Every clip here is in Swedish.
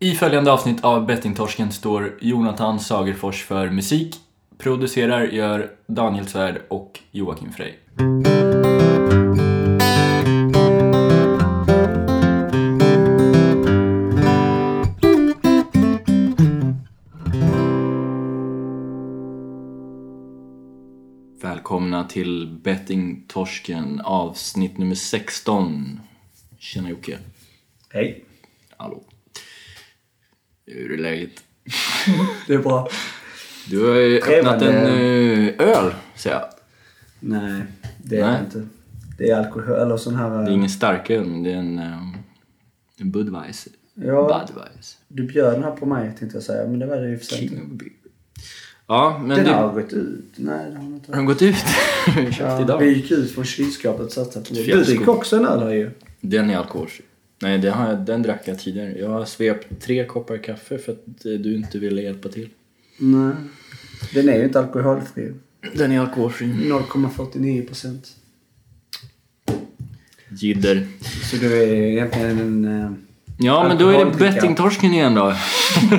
I följande avsnitt av Bettingtorsken står Jonathan Sagerfors för musik. Producerar gör Daniel Svärd och Joakim Frey. Välkomna till Bettingtorsken avsnitt nummer 16. Tjena Jocke. Hej. Hallå. Hur är läget? Det är bra. Du har ju öppnat en eh, öl, ser jag. Nej, det är Nej. det inte. Det är alkohol eller sån här... Det är ingen stark öl, men det är en, eh, en Budweiser. Ja, Budweiser. du bjöd den här på mig tänkte jag säga, men det var det ju för beer. Ja, men Den det, har gått ut. Nej, det har den inte. har den gått ut? Köpt Ja, idag? vi gick ut från kylskåpet och satsade på det. Du dricker också en öl här ju. Den är alkoholfri. Nej, den, har jag, den drack jag tidigare. Jag har svept tre koppar kaffe för att eh, du inte ville hjälpa till. Nej. Den är ju inte alkoholfri. Den är alkoholfri. 0,49 procent. Jidder. Så du är egentligen en... eh, Ja, men då är det bettingtorsken igen då.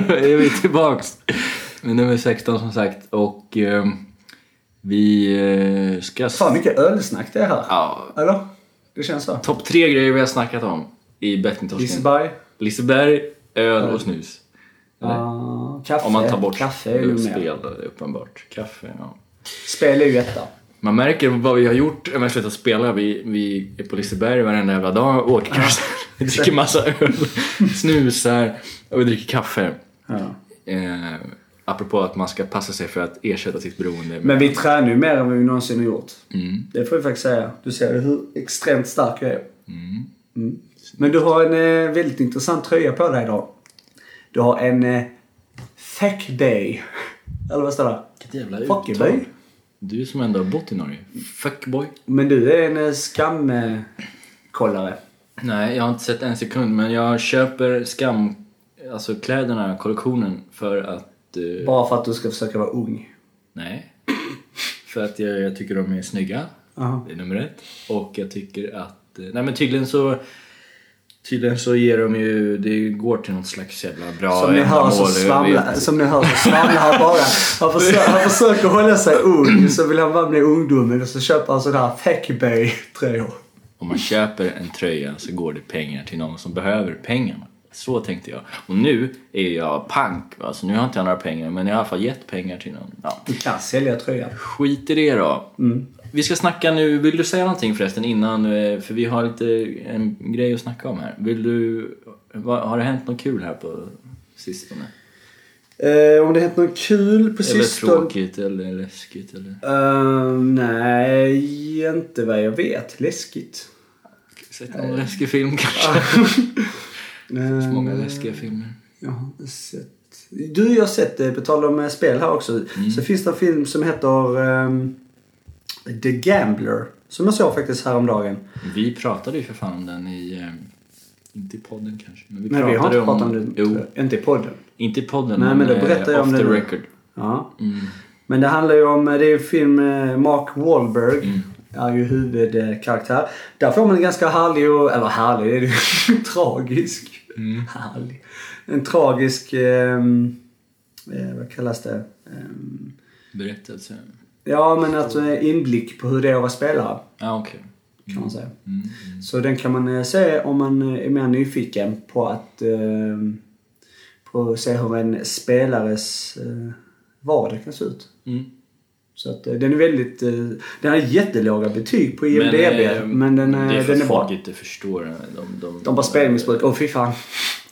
är vi tillbaks. Med nummer 16 som sagt. Och eh, vi eh, ska... Fan mycket ölsnack det är här. Ja, Eller? Det känns så. topp tre grejer vi har snackat om i bettingtorsken. Liseberg. Liseberg, öl och snus. Eller? Ja, kaffe. Om man tar bort Kaffe är spel, då, det är uppenbart. Kaffe, ja. Spel är ju etta. Man märker vad vi har gjort när vi slutat spela. Vi, vi är på Liseberg varenda jävla dag och åker kanske. Vi dricker massa öl, snusar och vi dricker kaffe. Ja. Eh, apropå att man ska passa sig för att ersätta sitt beroende. Men vi tränar ju mer än vad vi någonsin har gjort. Mm. Det får vi faktiskt säga. Du ser hur extremt stark jag är. Mm. Mm. Men du har en eh, väldigt intressant tröja på dig idag. Du har en eh, Feck Day. Eller vad står det? Vilket jävla uttal. Du som ändå har bott i Norge. Fuckboy. Men du är en eh, skamkollare. Nej, jag har inte sett en sekund men jag köper skam, alltså kläderna, kollektionen för att... Eh, Bara för att du ska försöka vara ung. nej. För att jag, jag tycker de är snygga. Aha. Det är nummer ett. Och jag tycker att... eh, Nej men tydligen så... Tydligen så ger de ju... Det går till något slags jävla bra Som ni hör så jag svamlar, som ni hör så svamlar han bara. Han försöker, han försöker hålla sig ung så vill han bara bli ungdomen och så köper han sådana här Feckbay tröjor. Om man köper en tröja så går det pengar till någon som behöver pengarna. Så tänkte jag. Och nu är jag pank. Alltså nu har inte jag några pengar men jag har i alla fall gett pengar till någon. Ja. Du kan sälja tröjan. Skit i det då. Vi ska snacka nu, vill du säga någonting förresten innan? eh, För vi har lite en grej att snacka om här. Vill du, har det hänt något kul här på sistone? Eh, om det hänt något kul på Eller sistone? tråkigt eller läskigt eller? Eh, nej, inte vad jag vet. Läskigt. Sett någon läskig film kanske? Det finns många läskiga filmer. Jag har inte sett. Du, jag har sett det. På tal om eh, spel här också. Så finns det en film som heter ehm, The Gambler. Som jag såg faktiskt häromdagen. Vi pratade ju för fan om den i, eh, inte i podden kanske, men vi Men vi har inte pratat om det. Jo. Inte i podden. inte i podden Nej, men då eh, berättar jag off om the det nu. record. Ja. Mm. Men det handlar ju om, det är ju film med Mark Wahlberg. Mm. Är ju huvudkaraktär. Där får man en ganska härlig och, eller härlig, det är ju tragisk. Mm. Härlig. En tragisk, ehm, eh, vad kallas det? Ehm, Berättelse. Ja men att eh, inblick på hur det är att vara spelare. Ja, okej. Kan man säga. Mm. Så den kan man eh, se om man eh, är mer nyfiken på att ehm, på att se hur en spelares eh, vardag kan se ut. Mm. Så att den är väldigt... Den har jättelåga betyg på IMDB. eh, Men, den, eh, det är för den är att bra. folk inte förstår. De, de, De bara spelmissbruk. Åh fy fan.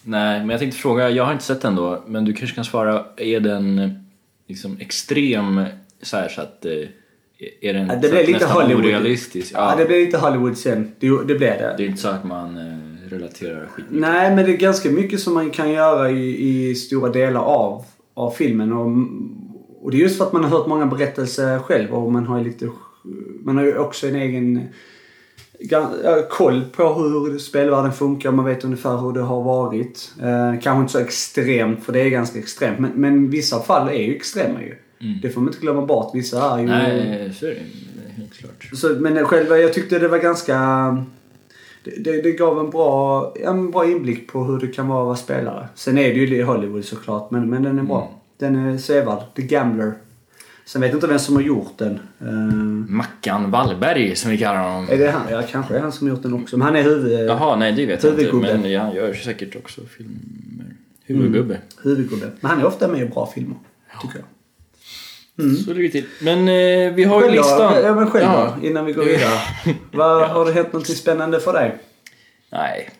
Nej, men jag tänkte fråga, jag har inte sett den då, men du kanske kan svara, är den liksom extrem så här så att eh, är den Ja, det blir lite Hollywood. orealistisk? Ja. det blir lite Hollywood sen. Det, det blev det. Det är inte så att man eh, relaterar skit Nej, men det är ganska mycket som man kan göra i, i stora delar av, av filmen. Och, och det är just för att man har hört många berättelser själv och man har ju lite... Man har ju också en egen ja, koll på hur spelvärlden funkar. Man vet ungefär hur det har varit. Eh, kanske inte så extremt, för det är ganska extremt. Men, men vissa fall är ju extrema ju. Det får man inte glömma bort. Vissa är ju... Nej, så är det helt klart. Så, men själva, jag tyckte det var ganska... det, det, det gav en bra, en bra inblick på hur det kan vara att vara spelare. Sen är det ju det i Hollywood såklart, men, men den är bra. Den är sevärd. The Gambler. Sen vet jag inte vem som har gjort den. Eh, Mackan Wallberg som vi kallar honom. är det han? Ja, kanske är han som har gjort den också. Men han är huvud, Jaha, nej det vet jag inte. Men ja, han gör säkert också filmer. Huvudgubbe. huvudgubbe. Men han är ofta med i bra filmer. Tycker jag. Så ligger det till. Men eh, vi har ju Själv då? listan. Ja, men själv Ja. då, innan vi går vidare. Vad, Har det hänt något spännande för dig? Nej.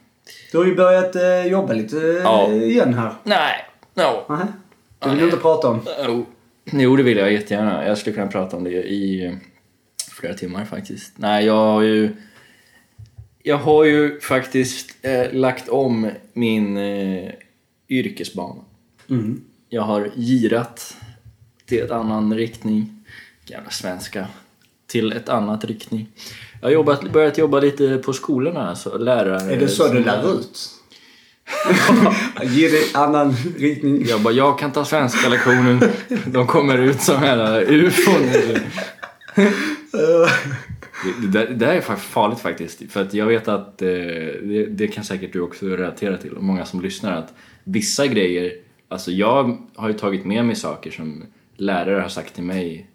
Du har ju börjat eh, jobba lite eh, Ja. igen här. Nej. No. Nähä? Det vill du inte prata om? Jo. Jo, det vill jag jättegärna. Jag skulle kunna prata om det i eh, flera timmar faktiskt. Nej, jag har ju... Jag har ju faktiskt eh, lagt om min eh, yrkesbana. Mm. Jag har girat till ett annan riktning. Jävla svenska. Till ett annat riktning. Jag har jobbat, börjat jobba lite på skolorna, alltså lärare. Är det så du lär ut? Ge det annan riktning. Jag bara, jag kan ta svenska lektionen. De kommer ut som hela ufon. Det, det, där, är fa- farligt faktiskt. För att jag vet att eh, det, det kan säkert du också relatera till och många som lyssnar att vissa grejer, alltså jag har ju tagit med mig saker som lärare har sagt till mig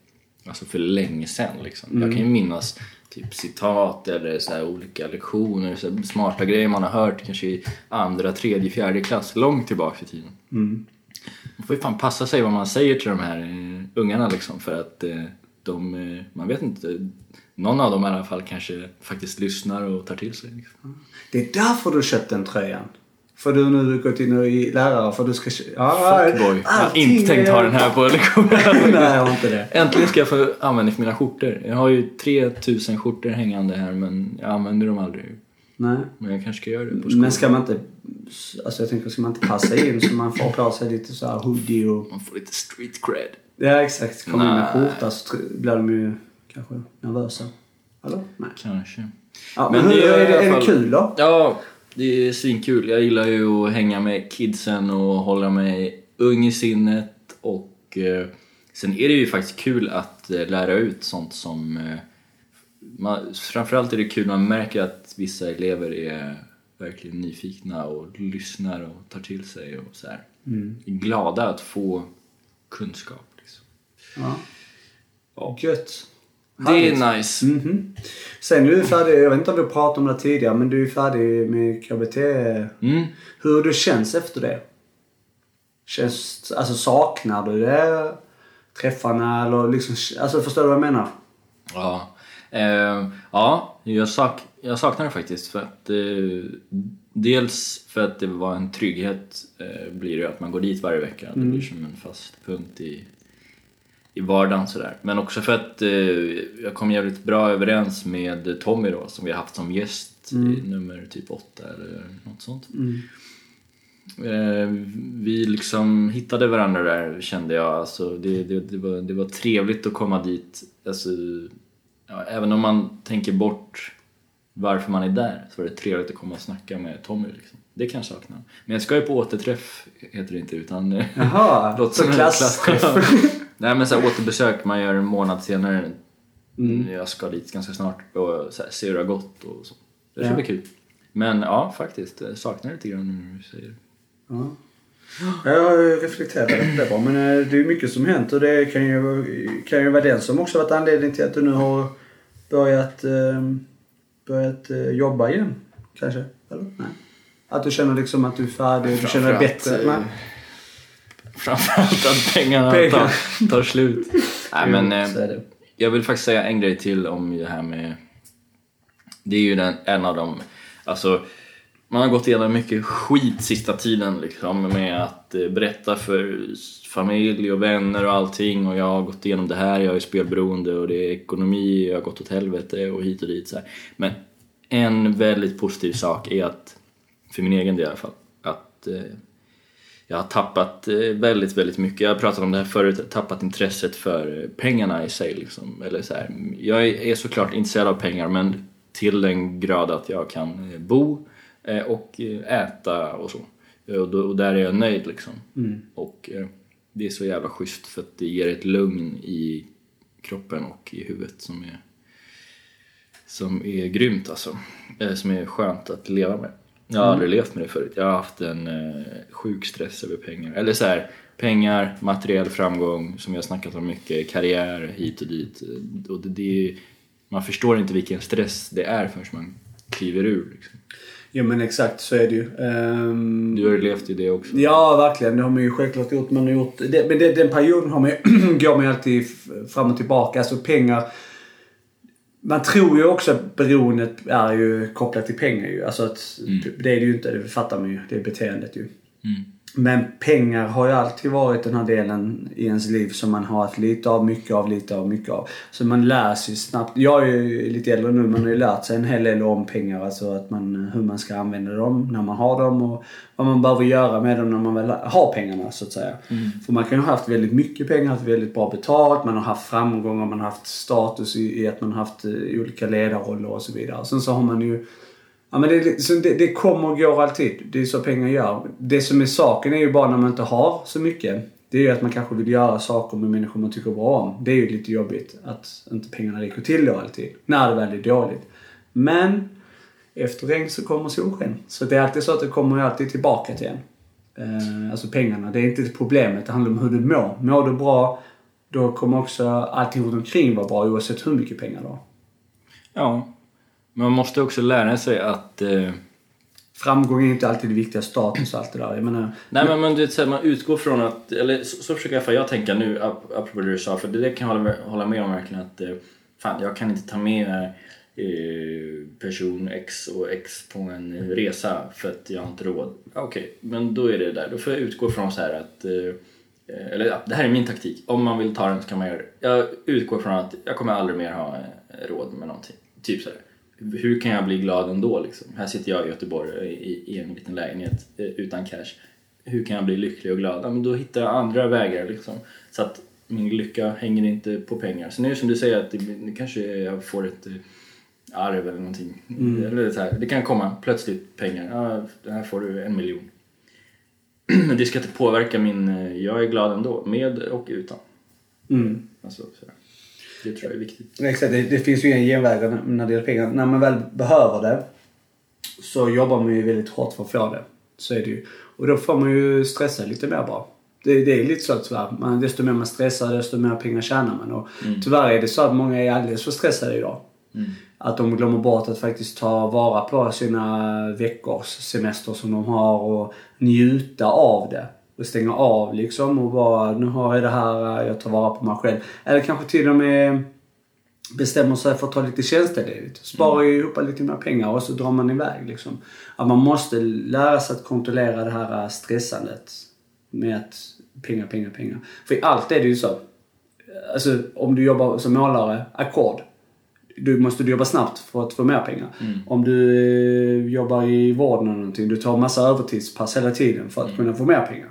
alltså för länge sedan liksom. Jag kan ju minnas typ citat eller så olika lektioner, så smarta grejer man har hört kanske i andra, tredje, fjärde klass, långt tillbaka i tiden. Man får ju fan passa sig vad man säger till de här eh, ungarna liksom för att eh, de, eh, man vet inte, någon av dem i alla fall kanske faktiskt lyssnar och tar till sig. Liksom. Det är därför du köpt den tröjan. För du nu gått in och är lärare för du ska... Ja, Fuckboy. Jag har inte tänkt ha den här på lektionen. Nej, jag har inte det. Äntligen ska jag få användning för mina skjortor. Jag har ju 3000 skjortor hängande här men jag använder dem aldrig. Nej. Men jag kanske ska göra det på skolan. Men ska man inte... Alltså jag tänker, ska man inte passa in så man får på sig lite så här hoodie och... Man får lite street cred. Ja, exakt. Kommer in med skjorta så blir de ju kanske nervösa. Eller? Nej. Kanske. Ja, Men men hur, är, i det, är det kul då? Ja, det är svinkul. Jag gillar ju att hänga med kidsen och hålla mig ung i sinnet. Och eh, sen är det ju faktiskt kul att eh, lära ut sånt som... Eh, man, framförallt är det kul när man märker att vissa elever är verkligen nyfikna och lyssnar och tar till sig och så här. Glada att få kunskap. Liksom. Ja. Ja. Gött. Det är nice. Mhm. Sen är du färdig, jag vet inte om du pratade om det tidigare, men du är färdig med KBT. Mm. Hur det känns efter det? Känns, alltså saknar du det? Träffarna eller liksom, alltså förstår du vad jag menar? Ja, eh, ja jag, sak, jag saknar det faktiskt. För att, eh, dels för att det var en trygghet eh, blir det att man går dit varje vecka. Det blir som en fast punkt i, i vardagen sådär. Men också för att eh, jag kom jävligt bra överens med Tommy då som vi har haft som gäst i nummer typ åtta eller något sånt. Eh, vi liksom hittade varandra där kände jag. Alltså, det, det, det, var, det var trevligt att komma dit. Alltså, ja, även om man tänker bort varför man är där så var det trevligt att komma och snacka med Tommy. Liksom. Det kan jag sakna. Men jag ska ju på återträff, heter det inte, utan... eh, Jaha, så som klassträff. Nej men så här, återbesök man gör en månad senare. Jag ska dit ganska snart och så här, se hur det har gått och så. Det ska Ja. bli kul. Men ja, faktiskt. Jag saknar det lite grann nu när du säger det. Ja. Jag har ju reflekterat över det bra, men eh, det är ju mycket som hänt och det kan ju, kan ju vara den som också varit anledning till att du nu har börjat, eh, börjat eh, jobba igen. Kanske? Eller? Nej. Att du känner liksom att du är färdig, du känner dig bättre. eh, Nej. Framförallt att pengarna Pengar. tar, tar slut. Nej, men, eh, jag vill faktiskt säga en grej till om det här med... Det är ju den, en av de... Alltså, man har gått igenom mycket skit sista tiden liksom med att eh, berätta för familj och vänner och allting och jag har gått igenom det här, jag är spelberoende och det är ekonomi, jag har gått åt helvete och hit och dit så här. Men en väldigt positiv sak är att, för min egen del i alla fall, att eh, jag har tappat eh, väldigt, väldigt mycket. Jag har pratat om det här förut, tappat intresset för pengarna i sig. Liksom. Eller så här, jag är såklart intresserad av pengar men till den grad att jag kan eh, bo eh, och äta och så. Och, och där är jag nöjd liksom. Och eh, det är så jävla schysst för att det ger ett lugn i kroppen och i huvudet som är som är grymt alltså. Som är skönt att leva med. Jag har aldrig levt med det förut. Jag har haft en eh, sjuk stress över pengar. Eller så här, pengar, materiell framgång som jag har snackat om mycket, karriär hit och dit. Och det, det, är- man förstår inte vilken stress det är förrän man kliver ur. Liksom. Jo men exakt så är det ju. Ehm, Du har ju levt i det också. Ja, verkligen. Det har man ju självklart gjort. Man har gjort det, men det, den perioden har man går man ju alltid fram och tillbaka. Alltså pengar. Man tror ju också att beroendet är ju kopplat till pengar ju. Alltså att det är det ju inte. Det fattar man ju. Det är beteendet ju. Men pengar har ju alltid varit den här delen i ens liv som man har haft lite av, mycket av, lite av, mycket av. Så man lär sig snabbt. Jag är ju lite äldre nu, man har ju lärt sig en hel del om pengar. Alltså att man, hur man ska använda dem när man har dem och vad man behöver göra med dem när man väl har pengarna så att säga. För man kan ju ha haft väldigt mycket pengar, haft väldigt bra betalt, man har haft framgångar, man har haft status i, i att man har haft eh, olika ledarroller och så vidare. Sen så har man ju Ja, men det, liksom- det, det kommer och går alltid. Det är så pengar gör. Det som är saken är ju bara när man inte har så mycket. Det är ju att man kanske vill göra saker med människor man tycker bra om. Det är ju lite jobbigt att inte pengarna räcker till då alltid. När det väl är dåligt. Men efter regn så kommer solsken. Så det är alltid så att det kommer ju alltid tillbaka till en. Eh, alltså pengarna. Det är inte problemet. Det handlar om hur du mår. Mår du bra, då kommer också allting runt omkring vara bra oavsett hur mycket pengar du har. Ja. Men man måste också lära sig att eh, Framgång är inte alltid det viktiga, status och allt det där. Jag menar, Nej men man, du vet, man utgår från att, eller så, så försöker fall jag tänka nu ap- apropå det du sa, för det kan jag hålla med, hålla med om verkligen att eh, fan jag kan inte ta med eh, person X och X på en resa för att jag har inte råd. Okej, men då är det där. Då får jag utgå från så här att eh, eller ja, det här är min taktik. Om man vill ta den så kan man göra det. Jag utgår från att jag kommer aldrig mer ha råd med någonting. Typ så här. Hur kan jag bli glad ändå liksom? Här sitter jag i Göteborg i, i en liten lägenhet eh, utan cash. Hur kan jag bli lycklig och glad? Ja, men då hittar jag andra vägar liksom. Så att min lycka hänger inte på pengar. Sen är det som du säger att det, det kanske jag får ett eh, arv eller någonting. Eller så här, det kan komma plötsligt pengar. Ja, här får du en miljon. Men det ska inte påverka min... eh, Jag är glad ändå, med och utan. Mm. Alltså, så här. Det tror jag är viktigt. Exakt, det, det finns ju inga genvägar när- det gäller pengar. När man väl behöver det så jobbar man ju väldigt hårt för att få det. Så är det ju. Och då får man ju stressa lite mer bara. Det, det är lite så tyvärr. Man, desto mer man stressar desto mer pengar tjänar man. Och Tyvärr är det så att många är alldeles för stressade idag. Att de glömmer bort att faktiskt ta vara på sina veckors semester som de har och njuta av det. Och stänga av liksom och bara, nu har jag det här, jag tar vara på mig själv. Eller kanske till och med bestämmer sig för att ta lite tjänstledigt. Sparar ju ihop lite mer pengar och så drar man iväg liksom. Att man måste lära sig att kontrollera det här stressandet med att pengar, pengar, pengar. För i allt är det ju så. Alltså om du jobbar som målare, ackord. Du måste du jobba snabbt för att få mer pengar. Om du jobbar i vården eller någonting, du tar massa övertidspass hela tiden för att kunna få mer pengar.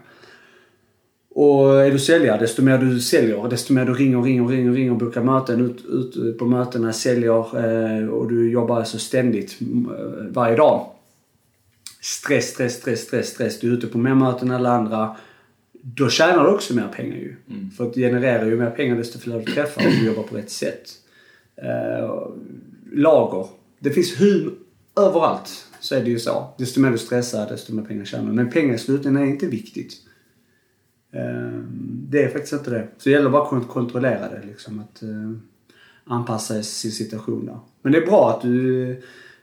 Och är du säljare, desto mer du säljer, desto mer du ringer, ringer, ringer, ringer, bokar möten, ut, ut på mötena, säljer eh, och du jobbar alltså ständigt mm, eh, varje dag. Stress, stress, stress, stress, stress. Du är ute på mer möten än alla andra. Då tjänar du också mer pengar ju. För att generera ju mer pengar desto fler du träffar och du jobbar på rätt sätt. Eh, lager. Det finns hur överallt så är det ju så. Desto mer du stressar, desto mer pengar tjänar du. Men pengar i slutändan är inte viktigt. Eh, Det är faktiskt inte det. Så det gäller bara att kontrollera det liksom. Att eh, anpassa sin situation där. Men det är bra att du eh,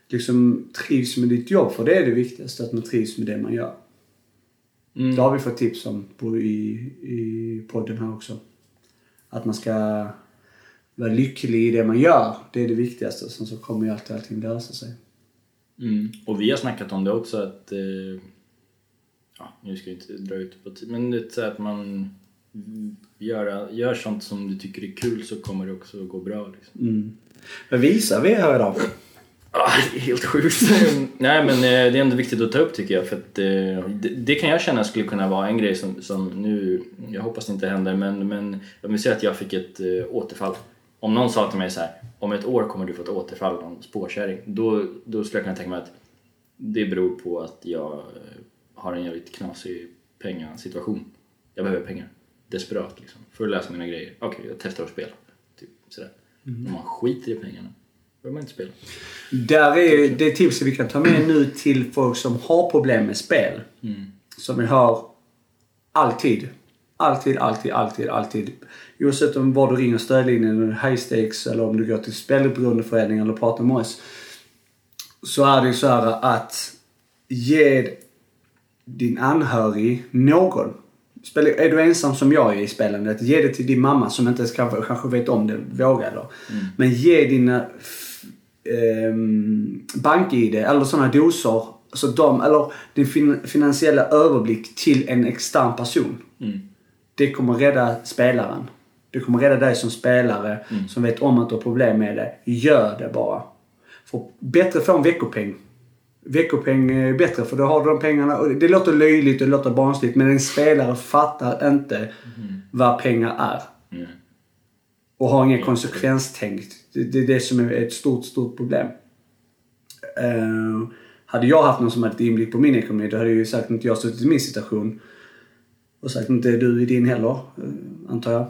liksom trivs med ditt jobb. För det är det viktigaste. Att man trivs med det man gör. Mm. Det har vi fått tips om på, i, i podden här också. Att man ska vara lycklig i det man gör. Det är det viktigaste. Sen så kommer ju alltid allting lösa sig. Mm. Och vi har snackat om det också att... Eh, ja, nu ska jag inte dra ut på tid, men det är att man gör, gör sånt som du tycker är kul så kommer det också gå bra. Liksom. Mm. Vad visar vi här idag? Ah, det är helt sjukt. Nej men eh, det är ändå viktigt att ta upp tycker jag för att eh, det, det kan jag känna skulle kunna vara en grej som, som nu, jag hoppas det inte händer men, men om vi säger att jag fick ett eh, återfall. Om någon sa till mig så här, om ett år kommer du få ett återfall av en spårkärring. Då, då skulle jag kunna tänka mig att det beror på att jag har en jävligt knasig pengasituation. Jag behöver pengar. Desperat liksom. För att lösa mina grejer. Okej, jag testar att spela. Typ sådär. Om man skiter i pengarna. behöver man inte spela. Där är det tipset vi kan ta med nu till folk som har problem med spel. Som vi hör alltid. Alltid, alltid, alltid, alltid. Oavsett om var du ringer stödlinjen, eller high stakes eller om du går till spelberoendeföreningen eller pratar med oss. Så är det ju så här att ge din anhörig någon. Är du ensam som jag är i spelandet, ge det till din mamma som inte ens kanske, kanske vet om det, vågar då. Men ge dina ehm, bank-id eller sådana doser, alltså de, eller din fin- finansiella överblick till en extern person. Det kommer rädda spelaren. Det kommer rädda dig som spelare som vet om att du har problem med det. Gör det bara. För bättre få en veckopeng. Veckopeng är bättre för då har du de pengarna. Och det låter löjligt och det låter barnsligt men en spelare fattar inte vad pengar är. Och har ingen konsekvenstänkt. Det, det är det som är ett stort, stort problem. Eh, hade jag haft någon som hade inblick på min ekonomi då hade jag ju sagt inte jag suttit i min situation. Och sagt inte du i din heller, eh, antar jag.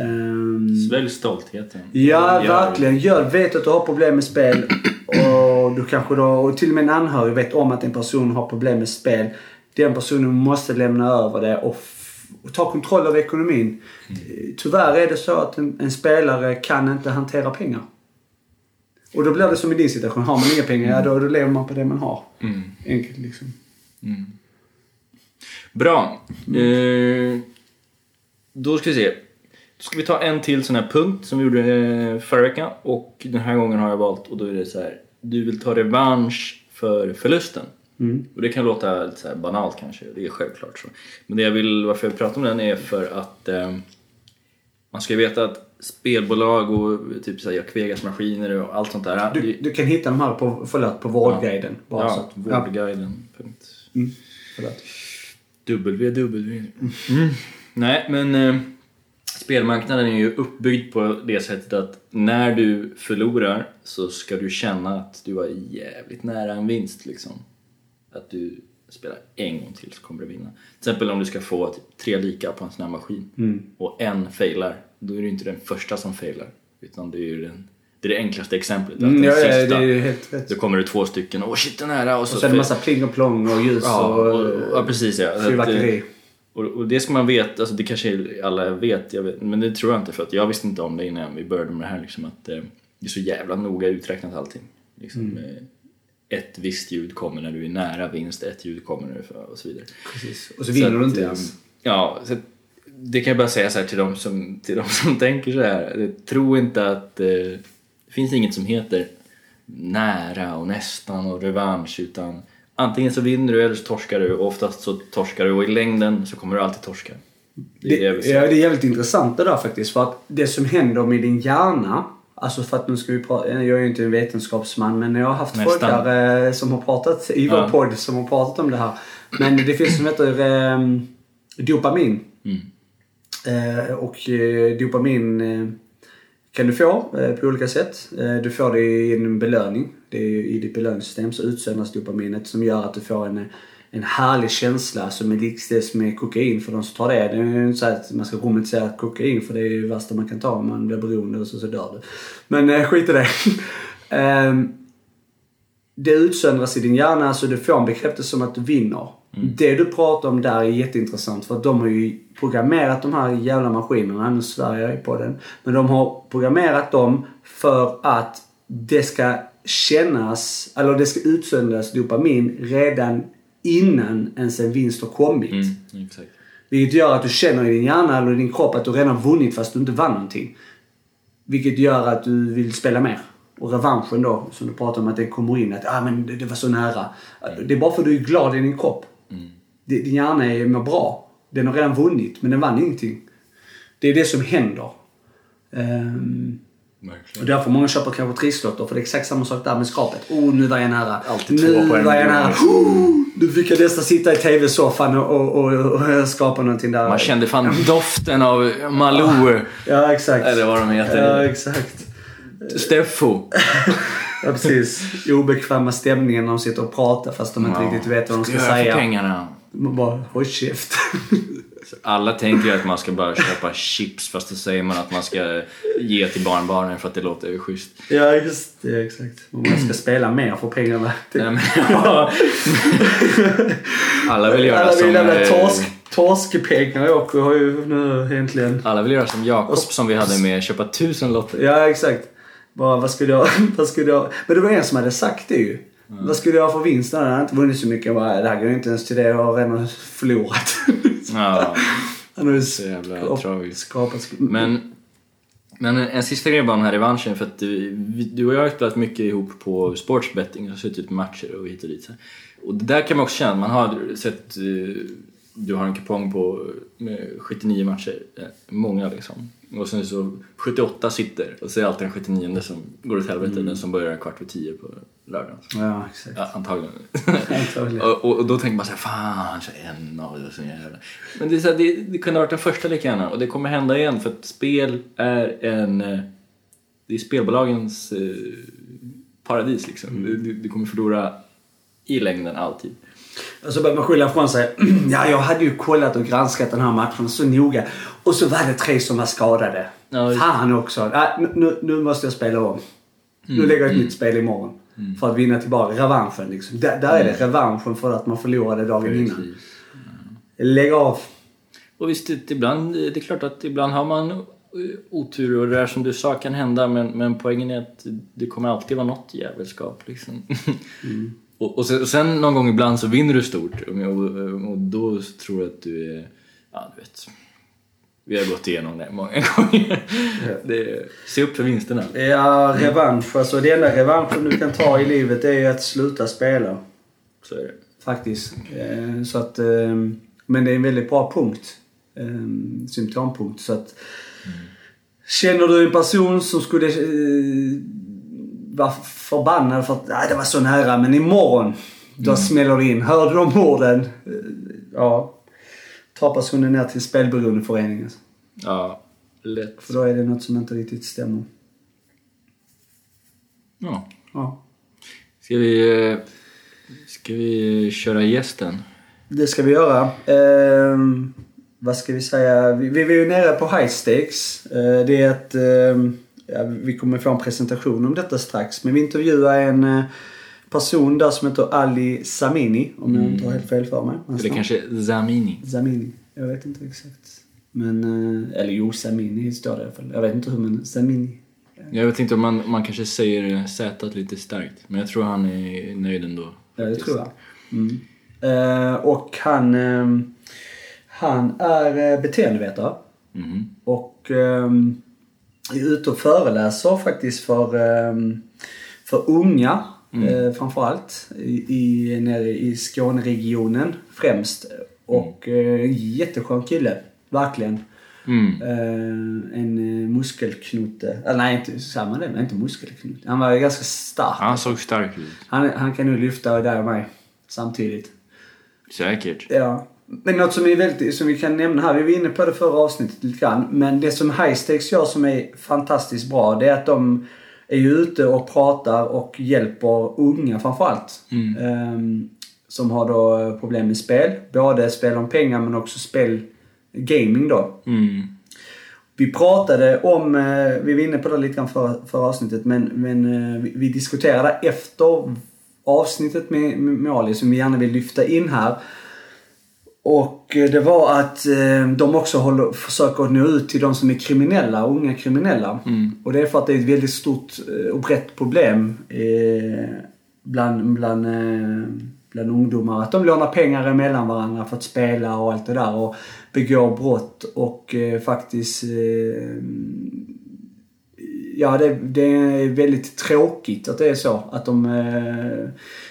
Ehm, Svälj stoltheten. Ja, verkligen. Gör, vet att du har problem med spel och du kanske då, och till och med en anhörig vet om att en person har problem med spel. Den personen måste lämna över det och, och ta kontroll över ekonomin. Eh, Tyvärr är det så att en, en spelare kan inte hantera pengar. Och då blir det som i din situation. Har man inga pengar, ja då, då lever man på det man har. Mm. Enkelt liksom. Bra. Eh, då ska vi se. Då ska vi ta en till sån här punkt som vi gjorde eh, förra veckan. Och den här gången har jag valt, och då är det så här. Du vill ta revansch för förlusten. Och det kan låta lite så banalt kanske, det är självklart så. Men det jag vill, varför jag pratar om den är för att eh, man ska ju veta att spelbolag och typ så här Jack Vegas-maskiner och allt sånt där. Du, du kan hitta de här på, förlåt, på Vårdguiden. Bara så ja, att, ja, Vårdguiden. punkt. förlåt. www. Mm. Nej, men eh, spelmarknaden är ju uppbyggd på det sättet att när du förlorar så ska du känna att du var jävligt nära en vinst liksom. Att du spelar en gång till så kommer du vinna. Till exempel om du ska få typ, tre lika på en sån här maskin och en failar, då är det ju inte den första som failar. Utan det är ju den, det är det enklaste exemplet. Att Mm, den ja, ja, sista, det är helt rätt. då kommer det två stycken, åh shit den är nära. Och så, Och sen en massa pling och plong och ljus Ja, och, och, ja precis ja. Så fyrverkeri. Och, och det ska man veta, alltså det kanske alla vet, vet, men det tror jag inte för att jag visste inte om det innan vi började med det här liksom att eh, det är så jävla noga uträknat allting. Liksom, eh, ett visst ljud kommer när du är nära vinst, ett ljud kommer när du är och så vidare. Precis. Och så vinner Så du inte eh, ens. Ja, så det kan jag bara säga så till de som, till de som tänker så här. eh, Tro inte att eh, det finns inget som heter nära och nästan och revansch utan antingen så vinner du eller så torskar du och oftast så torskar du och i längden så kommer du alltid torska. Det det Det, säga. ja, det är jävligt intressant det där faktiskt. För att det som händer med din hjärna. Alltså för att nu ska vi prata, jag är ju inte en vetenskapsman men jag har haft Nästan. folk där, eh, som har pratat i vår Ja. podd som har pratat om det här. Men det finns som heter eh, dopamin. Mm. Eh, och eh, dopamin eh, kan du få eh, på olika sätt. Eh, du får det i en belöning. Det är, I ditt belöningssystem så utsöndras dopaminet som gör att du får en, en härlig känsla som är likställs med kokain för de som tar det. Det är ju inte så att man ska romantisera kokain för det är ju det värsta man kan ta om man blir beroende och så, så dör du. Men eh, skit i det. Ehm, det utsöndras i din hjärna så du får en bekräftelse om att du vinner. Det du pratar om där är jätteintressant för att de har ju programmerat de här jävla maskinerna, nu svär jag på den. Men de har programmerat dem för att det ska kännas, eller det ska utsöndras dopamin redan innan ens en vinst har kommit. Mm, exakt. Vilket gör att du känner i din hjärna eller i din kropp att du redan vunnit fast du inte vann någonting. Vilket gör att du vill spela mer. Och revanschen då, som du pratar om, att den kommer in. Att ah, men det, det var så nära. Det är bara för att du är glad i din kropp. Din din hjärna är, mår bra. Den har redan vunnit, men den vann ingenting. Det är det som händer. Och Verkligen. därför många köper kanske trisslotter, för det är exakt samma sak där med skrapet. Oh, nu var jag nära. Alltid nu två en var jag nära. Nu fick jag nästan sitta i tv-soffan och, och, och, och skapa någonting där. Man kände fan doften av Malou, Ja, exakt. eller vad de heter. Ja, exakt. Steffo. Ja, precis. Obekväma stämningen när de sitter och pratar fast de inte Ja. riktigt vet vad de ska Ska jag för säga. pengarna? Man bara, håll käft. alla tänker att man ska bara köpa chips fast då säger man att man ska ge till barnbarnen för att det låter schysst. Ja, just det. Exakt. Och man ska spela mer för pengarna. Nej, men, ja. Alla vill göra Alla som... vill lämna eh, torsk, torskpengar och har ju nu äntligen... Alla vill göra som Jakob som vi hade med köpa tusen lotter. Ja, exakt. Bara, vad skulle jag... Vad skulle jag... Men det var en som hade sagt det ju. Vad skulle jag ha för vinst? Han hade inte vunnit så mycket. Jag bara, det här går ju inte ens till det. Jag har redan förlorat. Ja, Han har ju så jävla tragiskt. skrapat... sk- Men, men en, en sista grej bara den här revanschen. För att du, du och jag har spelat mycket ihop på sportsbetting och suttit matcher och hit och dit. Och det där kan man också känna. Man har sett... eh, Du har en kupong på med 79 matcher. eh, Många liksom. Och sen så 78 sitter och så är det alltid den 79 som går åt helvete. Den som börjar en kvart över 10 på lördagen. Ja, exakt. Ja, antagligen. Antagligen. och, och, och då tänker man såhär, fan, så en av det så jävla... Men det, är så här, det, det kunde ha varit den första lika gärna och det kommer hända igen för att spel är en... eh, Det är spelbolagens eh, paradis liksom. Du, du, du kommer förlora i längden alltid. Och så börjar man skylla ifrån sig. Ja, jag hade ju kollat och granskat den här matchen så noga. Och så var det tre som var skadade. Ja, Fan också. Ja, nu- nu, måste jag spela om. Nu lägger jag ett nytt spel imorgon. För att vinna tillbaka revanschen. Liksom. Där, där är det revanschen för att man förlorade dagen innan. Precis. Lägg av. Och visst, ibland, det är klart att ibland har man otur och det där som du sa kan hända men, men poängen är att det kommer alltid vara något jävelskap liksom. och, och, sen, sen någon gång ibland så vinner du stort och, och, och då tror jag att du är, ja du vet. Vi har gått igenom det många gånger. Det, se upp för vinsterna. Ja, revansch. Alltså det enda revanschen du kan ta i livet är ju att sluta spela. Så är det. Faktiskt. Eh, Så att, eh, men det är en väldigt bra punkt. Eh, Symptompunkt. Så att, Känner du en person som skulle eh, vara förbannad för att nej, det var så nära men imorgon då smäller det in. Hörde de orden? Eh, Ja. Ta personen ner till spelberoendeföreningen. Ja, lätt. För då är det något som inte riktigt stämmer. Ja. Ja. Ska vi, eh, ska vi köra gästen? Det ska vi göra. Ehm, vad ska vi säga? Vi, vi är ju nere på high stakes. Eh, det är att ehm, ja, vi kommer få en presentation om detta strax. Men vi intervjuar en eh, person där som heter Ali Samini. Om jag inte har helt fel för mig. Eller kanske Zamini? Zamini. Jag vet inte exakt. Men, eh, eller jo, Samini står det i alla fall. Jag vet inte hur men Samini. Jag vet inte om man, man kanske säger Z lite starkt, men jag tror han är nöjd ändå. Ja, det tror jag. Mm. Eh, och han, ehm, han är eh, beteendevetare. Mhm. Och ehm, är ute och föreläser faktiskt för, ehm, för unga eh, framförallt. I, i, nere i Skåneregionen främst. Och eh, jätteskön kille. Verkligen. Mm. Eh, en muskelknote. Eller nej, inte samma det, men inte muskelknote. Han var ganska stark. Han såg stark ut. Han, han kan nu lyfta där och mig samtidigt. Säkert. Ja. Men något som, är väldigt, som vi kan nämna här, vi var inne på det förra avsnittet lite grann. Men det som Highstakes gör som är fantastiskt bra, det är att de är ju ute och pratar och hjälper unga framförallt. Ehm, som har då problem med spel. Både spel om pengar men också spel, gaming då. Mm. Vi pratade om, eh, vi var inne på det lite grann för, för avsnittet, men, men eh, vi, vi diskuterade efter avsnittet med, med, med Ali som vi gärna vill lyfta in här. Och eh, det var att eh, de också håller, försöker nå ut till de som är kriminella, unga kriminella. Och det är för att det är ett väldigt stort eh, och brett problem eh, bland, bland, eh, bland ungdomar. Att de lånar pengar emellan varandra för att spela och allt det där. Och begår brott och faktiskt Ja, det, det är väldigt tråkigt att det är så. Att de... Eh,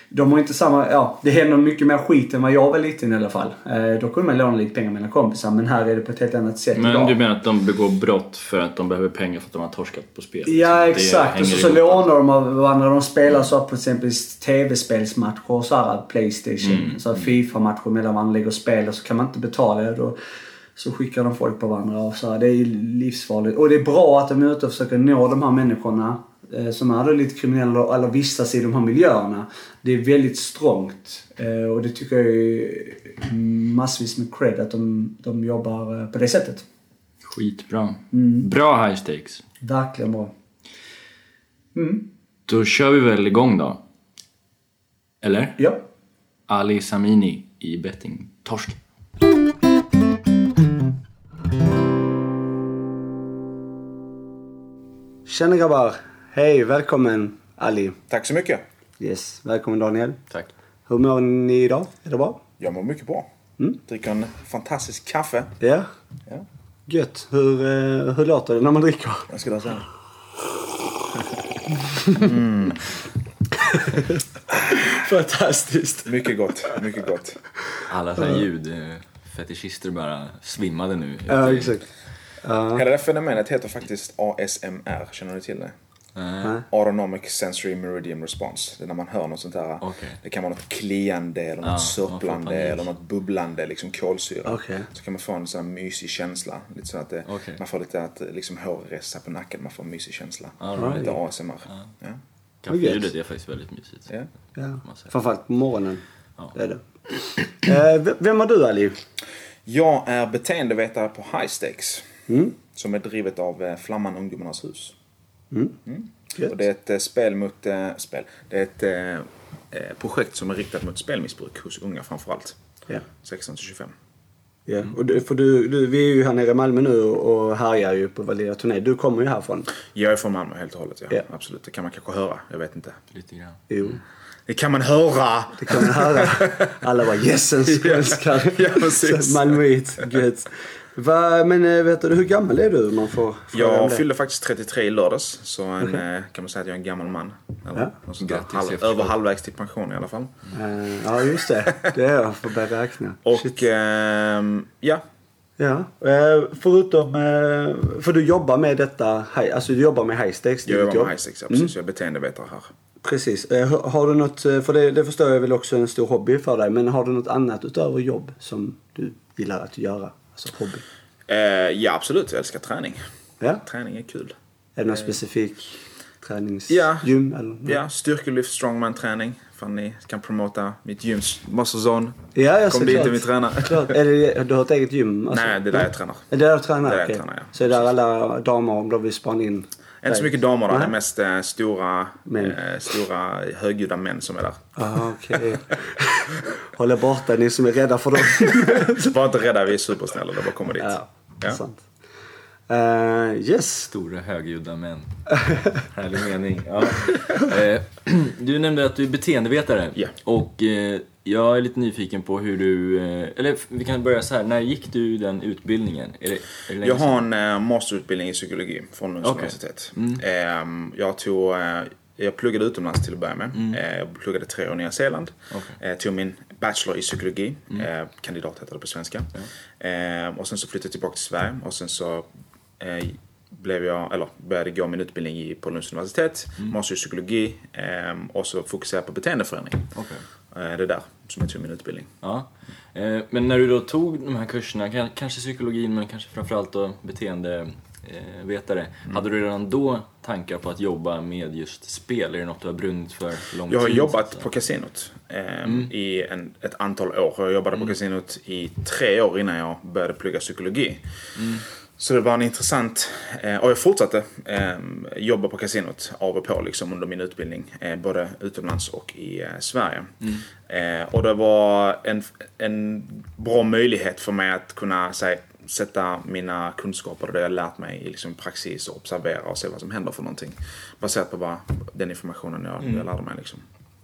de har inte samma... Ja, det händer mycket mer skit än vad jag var liten i alla fall. Eh, då kunde man låna lite pengar mellan kompisar, men här är det på ett helt annat sätt Men idag. du menar att de begår brott för att de behöver pengar för att de har torskat på spel? Ja, exakt. Och så, så lånar de av varandra. De spelar så på exempel tv-spelsmatcher och så här, Playstation. Mm, Så här FIFA-matcher mellan varandra, lägger spel och så kan man inte betala. Då, så skickar de folk på varandra och så här. Det är livsfarligt. Och det är bra att de är ute och försöker nå de här människorna. eh, som är då lite kriminella eller vistas i de här miljöerna. Det är väldigt strångt eh, och det tycker jag är massvis med cred att de, de jobbar eh, på det sättet. Skitbra. Mm. Bra high stakes. Verkligen bra. Då kör vi väl igång då? Eller? Ja. Ali Samini i betting torsk. Tjena grabbar! Hej, välkommen Ali. Tack så mycket. Yes, välkommen Daniel. Tack. Hur mår ni idag? Är det bra? Jag mår mycket bra. Mm. Dricker en fantastisk kaffe. Ja. Ja. Gött. Hur, eh, hur låter det när man dricker? Jag ska läsa här. Fantastiskt. Mycket gott. Mycket gott. Alla så här ljudfetischister bara svimmade nu. Ja, exakt. Hela det fenomenet heter faktiskt ASMR. Känner du till det? Nej. Autonomic Sensory Meridian Response. Det är när man hör något sånt här. Okej. Det kan vara något kliande eller något man sörplande eller något bubblande, liksom kolsyra. Okej. Så kan man få en sån här mysig känsla. Lite så att det, Okej. man får lite att liksom hår reser sig på nacken. Man får en mysig känsla. Right. Lite ASMR. Ja. Kaffeljudet är faktiskt väldigt mysigt. Ja. Ja. Framförallt på morgonen. Ja. Det är det. Eh, vem är du Ali? Jag är beteendevetare på High Stakes. Mm. Som är drivet av eh, Flamman Ungdomarnas hus. Gött. Och det är ett eh, spel mot... Eh, spel. Det är ett eh, projekt som är riktat mot spelmissbruk hos unga framförallt. Ja. 16 till 25. Ja. Och du, för du, du, vi är ju här nere i Malmö nu och härjar ju på vår lilla turné. Du kommer ju härifrån. Jag är från Malmö helt och hållet, ja. Ja. Absolut. Det kan man kanske höra. Jag vet inte. Lite grann. Jo. Det kan man höra! Det kan man höra. Alla bara yes, en skånskare. Ja, precis. Malmöit. Gött. Va, men eh, vet du, hur gammal är du man får Jag fyllde faktiskt 33 i lördags. Så en, eh, kan man säga att jag är en gammal man. Eller Ja. Grattis Halv, över halvvägs till pension i alla fall. Eh, ja, just det. Det är jag. Får börja räkna. Och ehm, ja, Ja. Förutom... För du jobbar med detta... Alltså du jobbar med high stakes. det är jag jobbar jobb. med high stakes. Ja, precis. Jag är beteendevetare här. Precis. Har- du något... För det, det förstår jag väl också är en stor hobby för dig. Men har du något annat utöver jobb som du gillar att göra? Alltså hobby. Eh, ja, absolut. Jag älskar träning. Ja. Träning är kul. Är det någon specifik träningsgym? Ja. Eller? Ja, styrkelyft, strongman-träning. Fan, ni kan promota mitt gyms muscle zone. Ja, jag Kom dit till min tränare. Klart. Är det, du har ett eget gym? alltså? Nej, det är där jag tränar. Är det där du tränar? Det är där jag tränar, ja. Så är det där alla damer, om de vill spana in? Inte så mycket damer där. Det är mest eh, stora, eh, stora högljudda män som är där. Ah, okej. Håll er borta ni som är rädda för dem. Var inte rädda, vi är supersnälla. Det bara kommer dit. ja, Ja. sant. Uh, yes. Stora högljudda män. Härlig mening. Ja. Eh, Du nämnde att du är beteendevetare. Ja. Och eh, jag är lite nyfiken på hur du... eh, Eller vi kan börja så här. När gick du den utbildningen? Är det, är det Jag har en masterutbildning i psykologi från Lunds Okej. universitet. Ehm, jag tog... Jag pluggade utomlands till att börja med. Eh, jag pluggade tre år i Nya Zeeland. Eh, tog min bachelor i psykologi. Eh, kandidat heter det på svenska. Eh, och sen så flyttade jag tillbaka till Sverige. Och sen så blev jag, eller började gå min utbildning i, på Lunds universitet. Master i psykologi. Eh, och så fokuserade jag på beteendeförändring. Okej. Eh, det är där som jag tog min utbildning. Ja. Eh, Men när du då tog de här kurserna, kan- kanske psykologin men kanske framförallt då beteendevetare. Mm. Hade du redan då tankar på att jobba med just spel? Är det något du har brunnit för lång Jag har tid? jobbat på kasinot eh, i en, ett antal år. Jag jobbade på kasinot i tre år innan jag började plugga psykologi. Så det var en intressant... Eh, och jag fortsatte eh, jobba på kasinot av och på liksom, under min utbildning. Eh, både utomlands och i Sverige. Eh, och det var en, en bra möjlighet för mig att kunna säg, sätta mina kunskaper och det jag lärt mig i liksom, praxis och observera och se vad som händer för någonting. Baserat på bara den informationen jag, jag lärde mig. Liksom.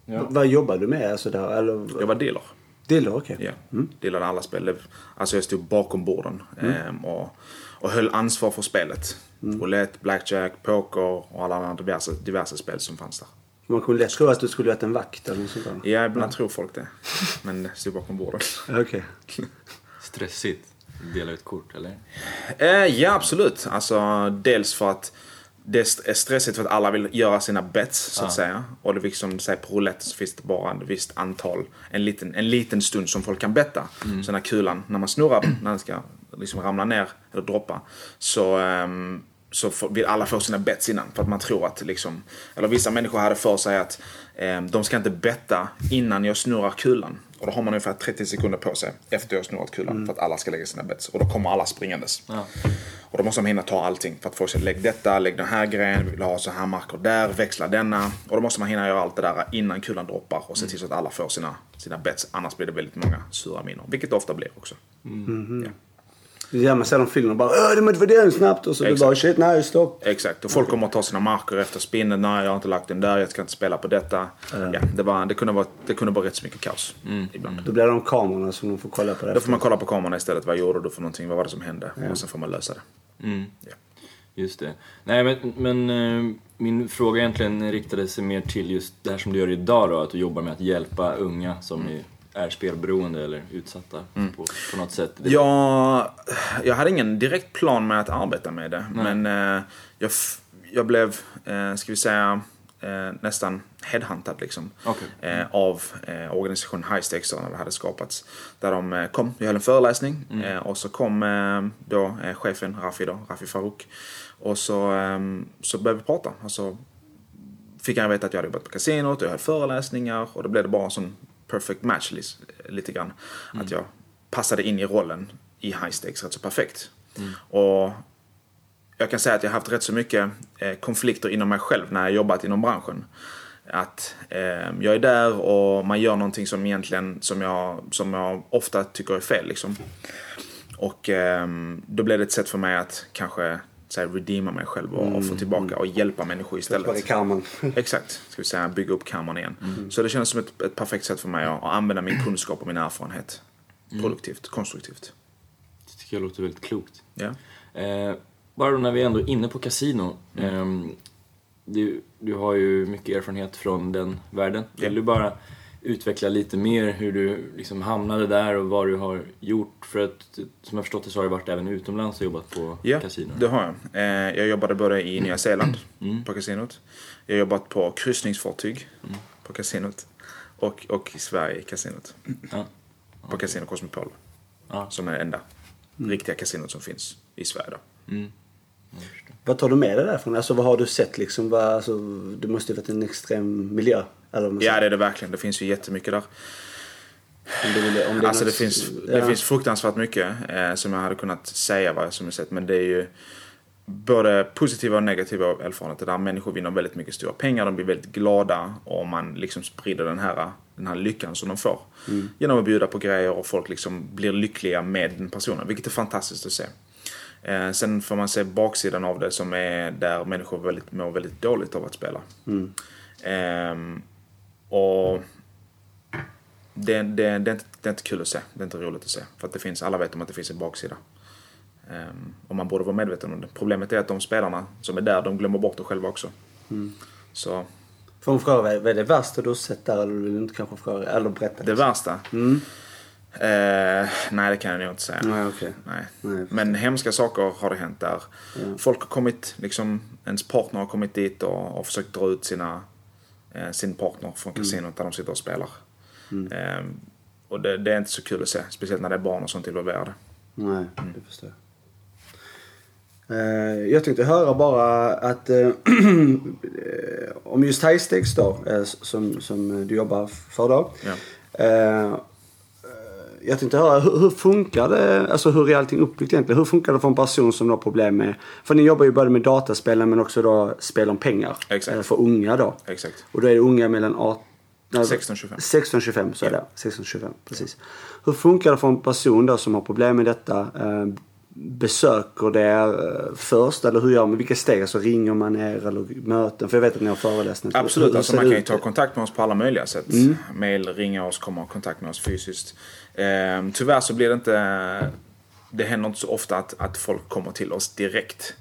Ja. Vad jobbar du med? Alltså där, eller, Jag var dealer. Dealer, okej. Ja, delade alla spel. Alltså jag stod bakom borden ehm, och, och höll ansvar för spelet. Roulette, blackjack, poker och alla andra diverse, diverse spel som fanns där. Man kunde lätt tro att du skulle varit en vakt eller något sånt där. Ja, ibland tror folk det. Men stod bakom borden. Okej. Stressigt? Dela ut kort eller? Eh, ja, absolut. Alltså, dels för att det är stressigt för att alla vill göra sina bets, så att säga. Och det liksom, säg på roulette så finns det bara ett visst antal, en liten, en liten stund som folk kan betta. Mm. Så när kulan, när man snurrar den, när den ska liksom ramla ner eller droppa, så, ehm, så vill alla få sina bets innan. För att man tror att liksom, eller vissa människor hade för sig att eh, de ska inte betta innan jag snurrar kulan. Och då har man ungefär 30 sekunder på sig efter jag snurrat kulan för att alla ska lägga sina bets. Och då kommer alla springandes. Ja. Och då måste man hinna ta allting för att få sig lägg detta, lägg den här grejen, vi vill ha så här marker där, växla denna. Och då måste man hinna göra allt det där innan kulan droppar och se till så att alla får sina, sina bets. Annars blir det väldigt många sura miner, vilket det ofta blir också. Ja. Det är man ser de filmerna bara Åh, det vara den snabbt och så du bara shit, nej stopp. Exakt, och folk kommer att ta sina marker efter spinnen. Nej, jag har inte lagt den där, jag ska inte spela på detta. Ja, det, var, det, kunde vara, det kunde vara rätt så mycket kaos ibland. Då blir det de kamerorna som de får kolla på det. Då får man kolla på kameran istället. Vad gjorde du för någonting? Vad var det som hände? Och sen får man lösa det. Ja. Just det. Nej, men, men eh, min fråga egentligen riktade sig mer till just det här som du gör idag då, att du jobbar med att hjälpa unga som Mm. Är spelberoende eller utsatta på, på något sätt. Det- Jag, jag hade ingen direkt plan med att arbeta med det. Men eh, jag, jag blev, eh, ska vi säga, eh, nästan headhuntad liksom. Okej. Eh, av eh, organisationen High Stakes det hade skapats. Där de eh, kom, vi höll en föreläsning eh, och så kom eh, då eh, chefen Rafi då, Rafi Farouk. Och så, så började vi prata. Alltså, fick han veta att jag hade jobbat på kasinot och jag höll föreläsningar och då blev det bara en sån perfect match lite grann. Att jag passade in i rollen i high stakes rätt så perfekt. Och jag kan säga att jag har haft rätt så mycket eh, konflikter inom mig själv när jag jobbat inom branschen. Att eh, jag är där och man gör någonting som egentligen som jag, som jag ofta tycker är fel liksom. Och ehm, då blev det ett sätt för mig att kanske så här, redeema mig själv och, och få tillbaka och hjälpa människor istället. Karman. Exakt, ska vi säga bygga upp kammaren igen. Så det känns som ett, ett perfekt sätt för mig att, att använda min kunskap och min erfarenhet produktivt, konstruktivt. Det tycker jag låter väldigt klokt. Ja. Eh, bara då när vi ändå är inne på kasino. Mm. ehm, du, du har ju mycket erfarenhet från den världen. Vill Ja. du bara utveckla lite mer hur du liksom hamnade där och vad du har gjort? För att som jag förstått det så har du varit även utomlands och jobbat på Ja, kasino. det har jag. Eh, jag jobbade både i Nya Zeeland på kasinot. Jag har jobbat på kryssningsfartyg på kasinot. Och, och i Sverige i kasinot. Ja. På Casino Cosmopol. Ja. Som är det enda riktiga kasinot som finns i Sverige då. Vad tar du med dig därifrån? Alltså vad har du sett liksom? Vad, alltså, det måste ju varit en extrem miljö. Eller Ja, det är det verkligen. Det finns ju jättemycket där. Om det, vill- om det Alltså det något- finns, ja. det finns fruktansvärt mycket eh, som jag hade kunnat säga vad som jag sett. Men det är ju både positiva och negativa erfarenheter. Där människor vinner väldigt mycket stora pengar. De blir väldigt glada och man liksom sprider den här, den här lyckan som de får. Genom att bjuda på grejer och folk liksom blir lyckliga med den personen. Vilket är fantastiskt att se. Eh, sen får man se baksidan av det som är där människor väldigt, mår väldigt dåligt av att spela. Ehm, och det, det, det, är inte, det är inte kul att se. Det är inte roligt att se. För att det finns, alla vet om att det finns en baksida. Um, och man borde vara medveten om det. Problemet är att de spelarna som är där, de glömmer bort det själva också. Så Får man fråga vad är det värsta du har sett där? Eller vill du inte kanske fråga? Eller berätta? det värsta? Eh, nej, det kan jag nog inte säga. Nej, okej. Nej. Nej. Men hemska saker har det hänt där. Folk har kommit, liksom, ens partner har kommit dit och, och försökt dra ut sina, eh, sin partner från kasinot där de sitter och spelar. Eh, och det, det är inte så kul att se, speciellt när det är barn och sånt involverade. Nej, det förstår jag. Eh, Jag tänkte höra bara att eh, om just high stakes då, eh, som, som du jobbar för då. Ja. Jag tänkte höra, hur, hur funkar det, alltså hur är allting uppbyggt egentligen? Hur funkar det för en person som har problem med, för ni jobbar ju både med dataspelen men också då spel om pengar. Exakt. Eh, För unga då. Exakt. Och då är det unga mellan 18 nej, 16-25. 16-25 så är det. 16-25, precis. Hur funkar det för en person då som har problem med detta? Eh, besöker det eh, först eller hur gör man? Vilka steg? Alltså ringer man er eller möten? För jag vet att ni har föreläsningar. Absolut, Hur alltså man kan ju ta kontakt med oss på alla möjliga sätt. Mail, ringa oss, komma i kontakt med oss fysiskt. Ehm, tyvärr så blir det inte... Det händer inte så ofta att, att folk kommer till oss direkt.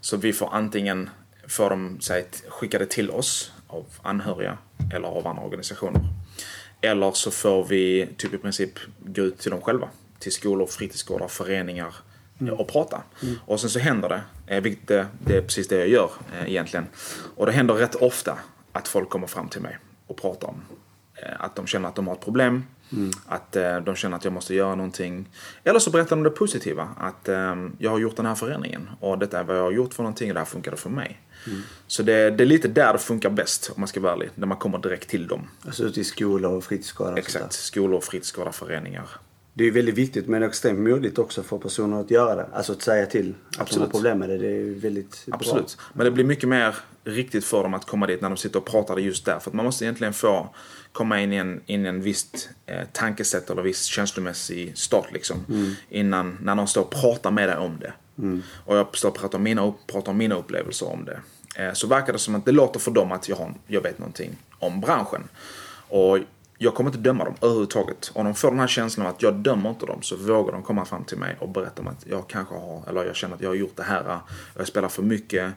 Så vi får antingen få dem säg, skickade till oss av anhöriga eller av andra organisationer. Eller så får vi typ i princip gå ut till dem själva. Till skolor, fritidsgårdar, föreningar och prata. Och sen så händer det, eh, vilket det, det är precis det jag gör eh, egentligen. Och det händer rätt ofta att folk kommer fram till mig och pratar om eh, att de känner att de har ett problem. Att eh, de känner att jag måste göra någonting. Eller så berättar de det positiva. Att eh, jag har gjort den här förändringen. Och detta är vad jag har gjort för någonting och det här funkade för mig. Så det, det är lite där det funkar bäst om man ska vara ärlig. När man kommer direkt till dem. Alltså ute i skolor och fritidsgårdar och Exakt. Skolor, fritidsgårdar, Det är väldigt viktigt men extremt modigt också för personer att göra det. Alltså att säga till att de har Absolut. problem med det. Det är väldigt Absolut. Men det blir mycket mer riktigt för dem att komma dit när de sitter och pratar det just där. För att man måste egentligen få komma in i en, in i en visst eh, tankesätt eller viss känslomässig start liksom. Innan, när någon står och pratar med dig om det. Och jag står och pratar om mina, pratar om mina upplevelser om det. Eh, så verkar det som att det låter för dem att jag, har, jag vet någonting om branschen. Och jag kommer inte döma dem överhuvudtaget. Om de får den här känslan av att jag dömer inte dem så vågar de komma fram till mig och berätta om att jag kanske har, eller jag känner att jag har gjort det här. Jag spelar för mycket.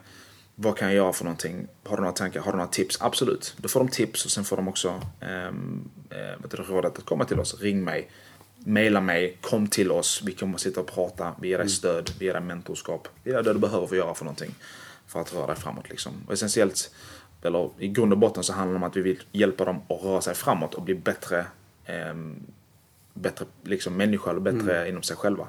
Vad kan jag göra för någonting? Har du några tankar? Har du några tips? Absolut. Då får de tips och sen får de också ehm, eh, rådet att komma till oss. Ring mig. Maila mig. Kom till oss. Vi kommer att sitta och prata. Vi ger dig stöd. Vi ger dig mentorskap. Vi dig det du behöver för att göra för någonting. För att röra dig framåt liksom. Och essentiellt eller i grund och botten så handlar det om att vi vill hjälpa dem att röra sig framåt och bli bättre, ehm, bättre liksom människor bättre inom sig själva.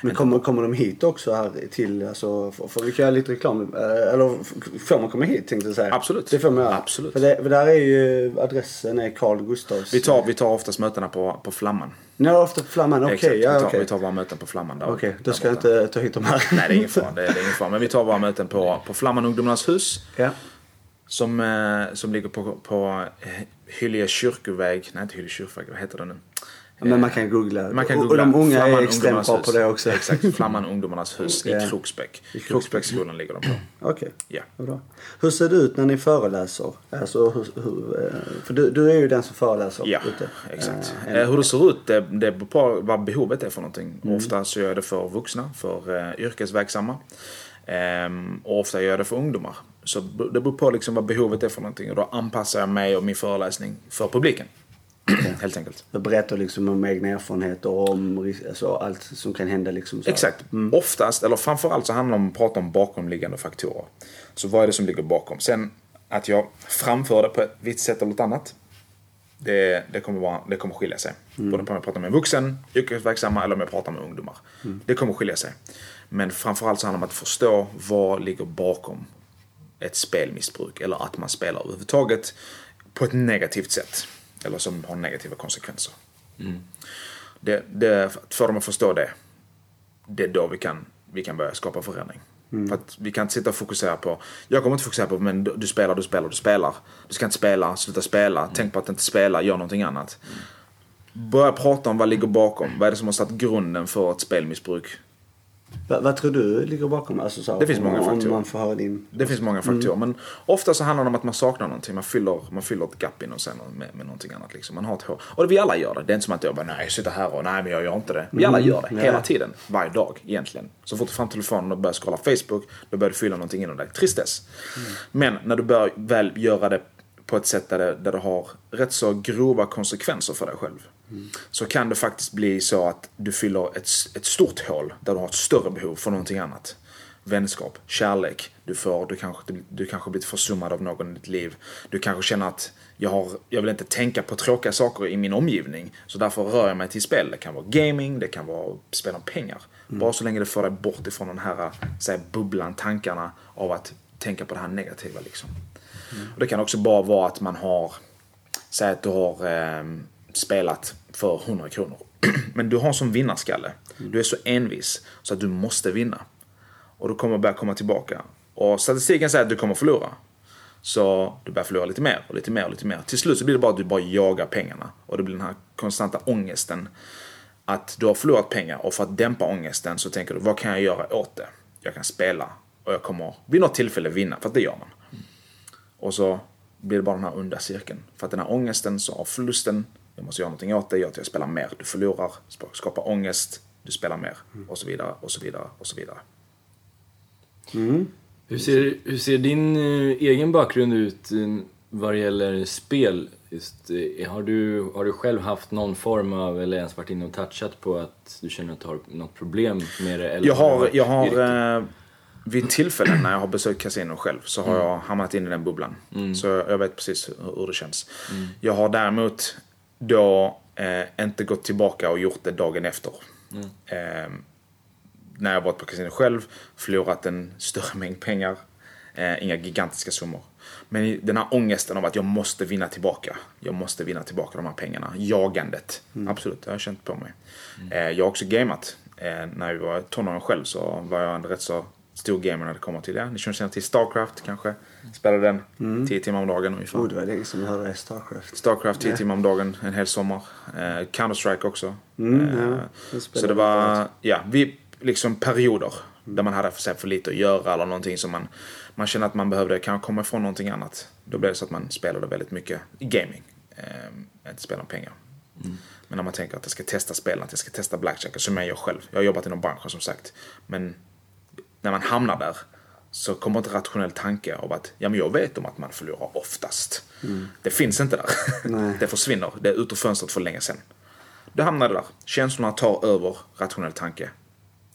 Men kommer, kommer de hit också här till, alltså, för, för vi göra lite reklam, eh, eller får man komma hit tänkte jag säga? Absolut. Det får man göra. Absolut. För, det, för där är ju adressen är Carl Gustavs. Vi tar, vi tar oftast mötena på, på Flamman. Ni har ofta på Flamman, okej. Exakt, ja, vi, tar, okej. vi tar våra möten på Flamman. där- Okej, då där ska jag inte ta hit dem här. Nej, det är ingen fara. Det är, det är ingen fara. Men vi tar våra möten på, på Flamman Ungdomarnas hus. Ja. Som, eh, som ligger på, på eh, Hyllie kyrkoväg. Nej, inte Hyllie kyrkoväg. Vad heter det nu? Men man kan googla. Man kan googla Och de unga Flamman är extremt bra på det också. Exakt. Flamman Ungdomarnas hus i Kroksbäck. I Kroksbäck. Kroksbäcksskolan ligger de på. Okej. Ja. vad bra. Hur ser det ut när ni föreläser? Alltså, hur, hur, eh, för du, du är ju den som föreläser Ja, ute. exakt. Eh, hur det ser ut, det, det beror på vad behovet är för någonting. Mm. Ofta så gör jag det för vuxna, för eh, yrkesverksamma. Ehm, och ofta gör jag det för ungdomar. Så det beror på liksom vad behovet är för någonting. Och då anpassar jag mig och min föreläsning för publiken. Helt enkelt. Jag berättar liksom om egna erfarenheter och om alltså, allt som kan hända. Liksom, så. Exakt. Oftast, eller framförallt så handlar det om att prata om bakomliggande faktorer. Så vad är det som ligger bakom? Sen att jag framför det på ett visst sätt eller ett annat. Det, det, kommer, vara, det kommer skilja sig. Både på om jag pratar med en vuxen, yrkesverksamma eller om jag pratar med ungdomar. Det kommer skilja sig. Men framförallt så handlar det om att förstå vad ligger bakom ett spelmissbruk. Eller att man spelar överhuvudtaget på ett negativt sätt. Eller som har negativa konsekvenser. Det, det, för dem att förstå det, det är då vi kan, vi kan börja skapa förändring. För att vi kan inte sitta och fokusera på, jag kommer inte fokusera på, men du, spelar, du spelar, du spelar. Du ska inte spela, sluta spela, tänk på att inte spela, gör någonting annat. Börja prata om vad ligger bakom, vad är det som har satt grunden för ett spelmissbruk? Va, vad tror du ligger bakom? Alltså, så, Det finns många faktorer. man får höra din... Det finns många faktorer, men ofta så handlar det om att man saknar någonting. Man fyller, man fyller ett gap inom sig med, med någonting annat. Liksom. Man har ett hål. Och vi alla gör det. Det är inte som att jag bara, nej, jag sitter här och nej, men jag gör inte det. Vi alla gör det, hela tiden. Varje dag, egentligen. Så fort du fram telefonen och börjar scrolla Facebook, då börjar du fylla någonting inom dig. Tristess. Men när du börjar väl göra det på ett sätt där det, där det har rätt så grova konsekvenser för dig själv. Så kan det faktiskt bli så att du fyller ett, ett stort hål där du har ett större behov för någonting annat. Vänskap, kärlek, du, får, du, kanske, du, kanske blivit försummad av någon i ditt liv. Du kanske känner att jag, har, jag vill inte tänka på tråkiga saker i min omgivning. Så därför rör jag mig till spel. Det kan vara gaming, det kan vara spel om pengar. Bara så länge det får dig bort ifrån den här säg, bubblan, tankarna av att tänka på det här negativa. Liksom. Och det kan också bara vara att man har, säg att du har eh, spelat för 100 kronor. Men du har som vinnarskalle. Du är så envis så att du måste vinna. Och du kommer börja komma tillbaka. Och statistiken säger att du kommer förlora. Så du börjar förlora lite mer och lite mer och lite mer. Till slut så blir det bara att du bara jagar pengarna. Och det blir den här konstanta ångesten. Att du har förlorat pengar och för att dämpa ångesten så tänker du vad kan jag göra åt det? Jag kan spela och jag kommer vid något tillfälle vinna, för att det gör man. Och så blir det bara den här onda cirkeln. För att den här ångesten så av förlusten, jag måste göra någonting åt det, gör att jag spelar mer. Du förlorar, skapar ångest, du spelar mer. Och så vidare, och så vidare, och så vidare. Hur ser, hur ser din eh, egen bakgrund ut eh, vad det gäller spel? Just, eh, har, du, har du själv haft någon form av, eller ens varit inne och touchat på att du känner att du har något problem med det? Eller Jag har, jag har eh, vid tillfällen när jag har besökt kasino själv så har jag hamnat in i den bubblan. Så jag vet precis hur, hur det känns. Jag har däremot då Eh, inte gått tillbaka och gjort det dagen efter. Eh, när jag varit på kasino själv, förlorat en större mängd pengar. Eh, inga gigantiska summor. Men den här ångesten av att jag måste vinna tillbaka. Jag måste vinna tillbaka de här pengarna. Jagandet. Absolut, det har jag känt på mig. Eh, jag har också gamet. Eh, när jag var tonåring själv så var jag en rätt så stor gamer när det kommer till det. Ni känner till Starcraft kanske? Spelade den 10 timmar om dagen ungefär. Oh, det var länge som jag hörde Starcraft. Starcraft 10 timmar om dagen en hel sommar. Eh, Counter-Strike också. Mm, Eh, ja. Så det var, ja, vi, liksom perioder där man hade för, för lite att göra eller någonting som man, man kände att man behövde kanske komma ifrån någonting annat. Då blev det så att man spelade väldigt mycket gaming. Eh, inte spela om pengar. Men när man tänker att jag ska testa spelen, att jag ska testa blackjack, som jag gör själv. Jag har jobbat inom branschen som sagt. Men när man hamnar där så kommer inte rationell tanke av att ja, men jag vet om att man förlorar oftast. Det finns inte där. Nej. Det försvinner. Det är ut ur fönstret för länge sedan. Du hamnar där. Känslorna tar över rationell tanke.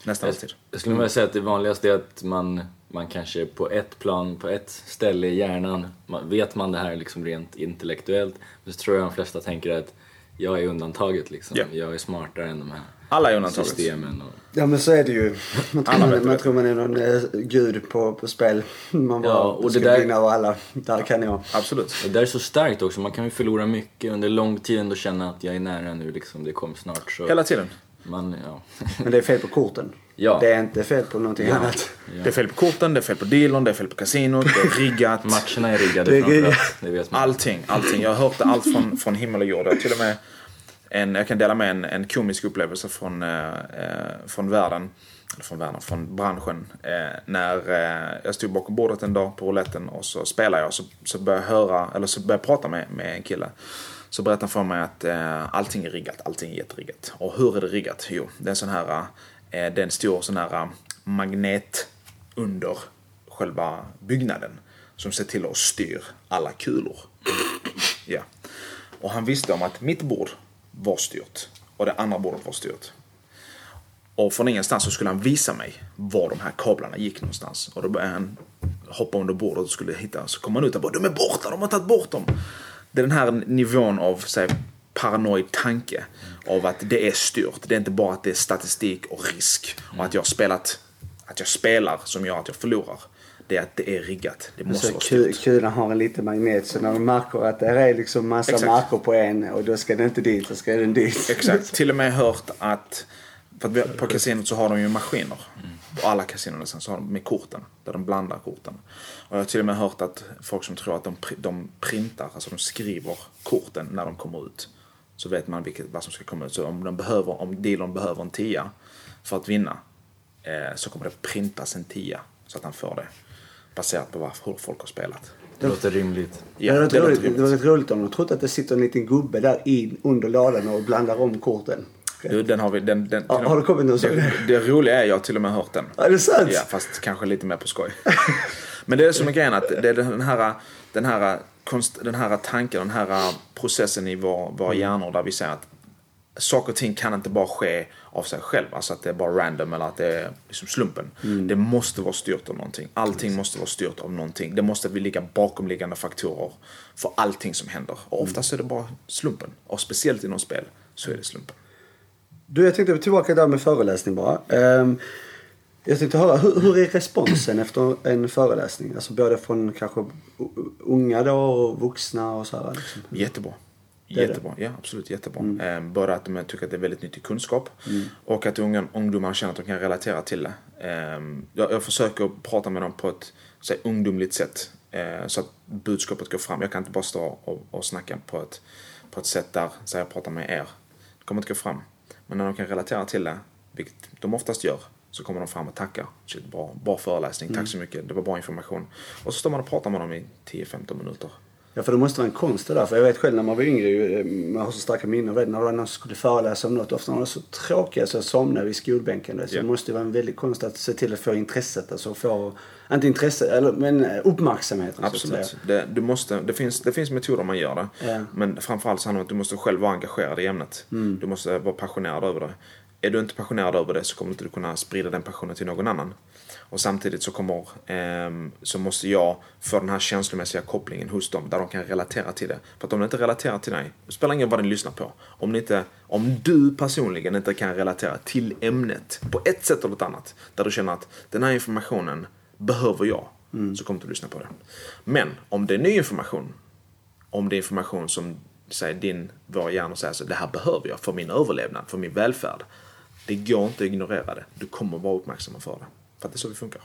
Nästan alltid. Jag skulle vilja säga att det vanligaste är att man, man kanske på ett plan, på ett ställe i hjärnan, man, vet man det här liksom rent intellektuellt, men så tror jag de flesta tänker att jag är undantaget liksom. Ja. Jag är smartare än de här Alla är undantaget. systemen. Och, Ja men så är det ju. Man tror, Alla man, vet man, tror man är någon eh, gud på, på spel. Man bara, Ja, och och ska det där- vinna över alla. Där kan jag. Absolut. och det där är så starkt också, man kan ju förlora mycket under lång tid ändå känna att jag är nära nu liksom, det kommer snart. Så Hela tiden. man, ja. Men det är fel på korten. Ja. Det är inte fel på någonting Ja. annat. Det är fel på korten, det är fel på dealern, det är fel på kasinot, det är riggat. Matcherna är riggade Det är framförallt, det vet man. Allting, allting. Jag har hört det allt från, från himmel och jord. Till och med en, jag kan dela med en, en komisk upplevelse från, eh, eh, från världen. Eller från världen, från branschen. Eh, när eh, jag stod bakom bordet en dag på rouletten och så spelade jag. Så, så började jag höra, eller så började jag prata med, med en kille. Så berättade han för mig att eh, allting är riggat, allting är jätteriggat. Och hur är det riggat? Jo, det är en sån här, eh, det är en stor sån här eh, magnet under själva byggnaden. Som ser till att styr alla kulor. Ja. Och han visste om att mitt bord var styrt och det andra bordet var styrt. Och från ingenstans så skulle han visa mig var de här kablarna gick någonstans. Och då började han hoppa under bordet och skulle hitta. Så kom han ut och bara de är borta, de har tagit bort dem. Det är den här nivån av så här, paranoid tanke. Av att det är styrt. Det är inte bara att det är statistik och risk. Och att jag har spelat, att jag spelar som gör att jag förlorar. Det är att det är riggat. Det måste Så vara kulan har en liten magnet så när de märker att det är liksom massa Exakt. marker på en och då ska den inte dit, så ska den dit. Exakt. Till och med hört att, för att vi, på kasinot så har de ju maskiner. På alla kasinon nästan så har de med korten. Där de blandar korten. Och jag har till och med hört att folk som tror att de, de printar, alltså de skriver korten när de kommer ut. Så vet man vilket, vad som ska komma ut. Så om, de behöver, om dealern behöver en tia för att vinna. Eh, så kommer det printas en tia. Så att han får det. Baserat på vad, hur folk har spelat. Det låter rimligt. det, var rätt det låter roligt, det var rätt roligt om de trodde att det sitter en liten gubbe där in under ladan och blandar om korten. Du, den har vi, den, den, Ja, har det kommit någon sån? det, det roliga är, jag har till och med hört den. Ja, är det sant? Ja, fast kanske lite mer på skoj. Men det är som är grejen att det är den här, den här, konst, den här tanken, den här processen i vår, våra hjärnor där vi säger att saker och ting kan inte bara ske av sig själv. Alltså att det är bara random eller att det är liksom slumpen. Det måste vara styrt av någonting. Allting måste vara styrt av någonting. Det måste ligga bakomliggande faktorer för allting som händer. Och oftast är det bara slumpen. Och speciellt inom spel så är det slumpen. Du, jag tänkte tillbaka där med föreläsning bara. Ehm, jag tänkte höra, hur, hur är responsen efter en föreläsning? Alltså både från kanske unga då och vuxna och så här. Liksom. Jättebra. Det. Jättebra, ja absolut jättebra. Eh, både att de tycker att det är väldigt nyttig kunskap och att unga, ungdomar känner att de kan relatera till det. Eh, jag, jag försöker prata med dem på ett så här, ungdomligt sätt eh, så att budskapet går fram. Jag kan inte bara stå och, och snacka på ett, på ett sätt där så jag pratar med er. Det kommer inte gå fram. Men när de kan relatera till det, vilket de oftast gör, så kommer de fram och tackar. Shit, bra, bra föreläsning, tack så mycket, det var bra information. Och så står man och pratar med dem i 10-15 minuter. Ja, för det måste vara en konst det där. För jag vet själv när man var yngre, eh, man har så starka minnen av det. När det var någon som skulle föreläsa om något, ofta när de var så tråkiga så jag somnade vid skolbänken. Så Ja. det måste ju vara en väldig konst att se till att få intresset. Alltså få, inte intresse, eller, men eh, uppmärksamhet. så att Absolut. Det, du måste, det, finns, det finns metoder man gör det. Ja. Men framförallt så handlar det om att du måste själv vara engagerad i ämnet. Mm. Du måste vara passionerad över det. är du inte passionerad över det så kommer du inte kunna sprida den passionen till någon annan. Och samtidigt så kommer, ehm, så måste jag få den här känslomässiga kopplingen hos dem där de kan relatera till det. För att om de inte relaterar till dig, det spelar ingen roll vad ni lyssnar på. Om, ni inte, om du personligen inte kan relatera till ämnet på ett sätt eller ett annat, där du känner att den här informationen behöver jag, så kommer du lyssna på det. Men om det är ny information, om det är information som säger din, vår hjärna säger så det här behöver jag för min överlevnad, för min välfärd. Det går inte att ignorera det. Du kommer vara uppmärksam för det. För att det är så vi funkar.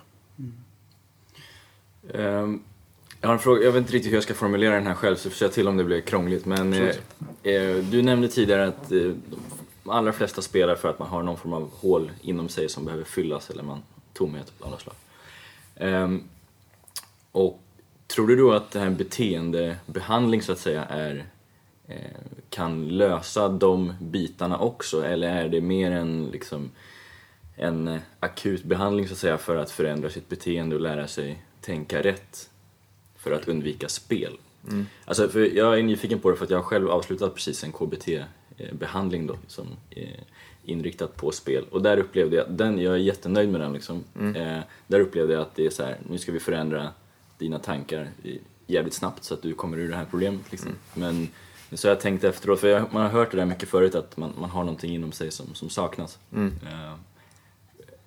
Ehm, jag har en fråga, jag vet inte riktigt hur jag ska formulera den här själv så får säga till om det blir krångligt. Men eh, eh, du nämnde tidigare att eh, de allra flesta spelar för att man har någon form av hål inom sig som behöver fyllas eller man tomhet av något slag. Ehm, och tror du då att det här beteendebehandling så att säga är eh, kan lösa de bitarna också eller är det mer en liksom en eh, akut behandling så att säga för att förändra sitt beteende och lära sig tänka rätt för att undvika spel. Alltså, för jag är nyfiken på det för att jag har själv avslutat precis en KBT-behandling då som är inriktat på spel och där upplevde jag, den, jag är jättenöjd med den liksom. Eh, där upplevde jag att det är så här, nu ska vi förändra dina tankar jävligt snabbt så att du kommer ur det här problemet liksom. Men så har jag tänkt efteråt, för jag, man har hört det där mycket förut att man, man har någonting inom sig som, som saknas. Eh,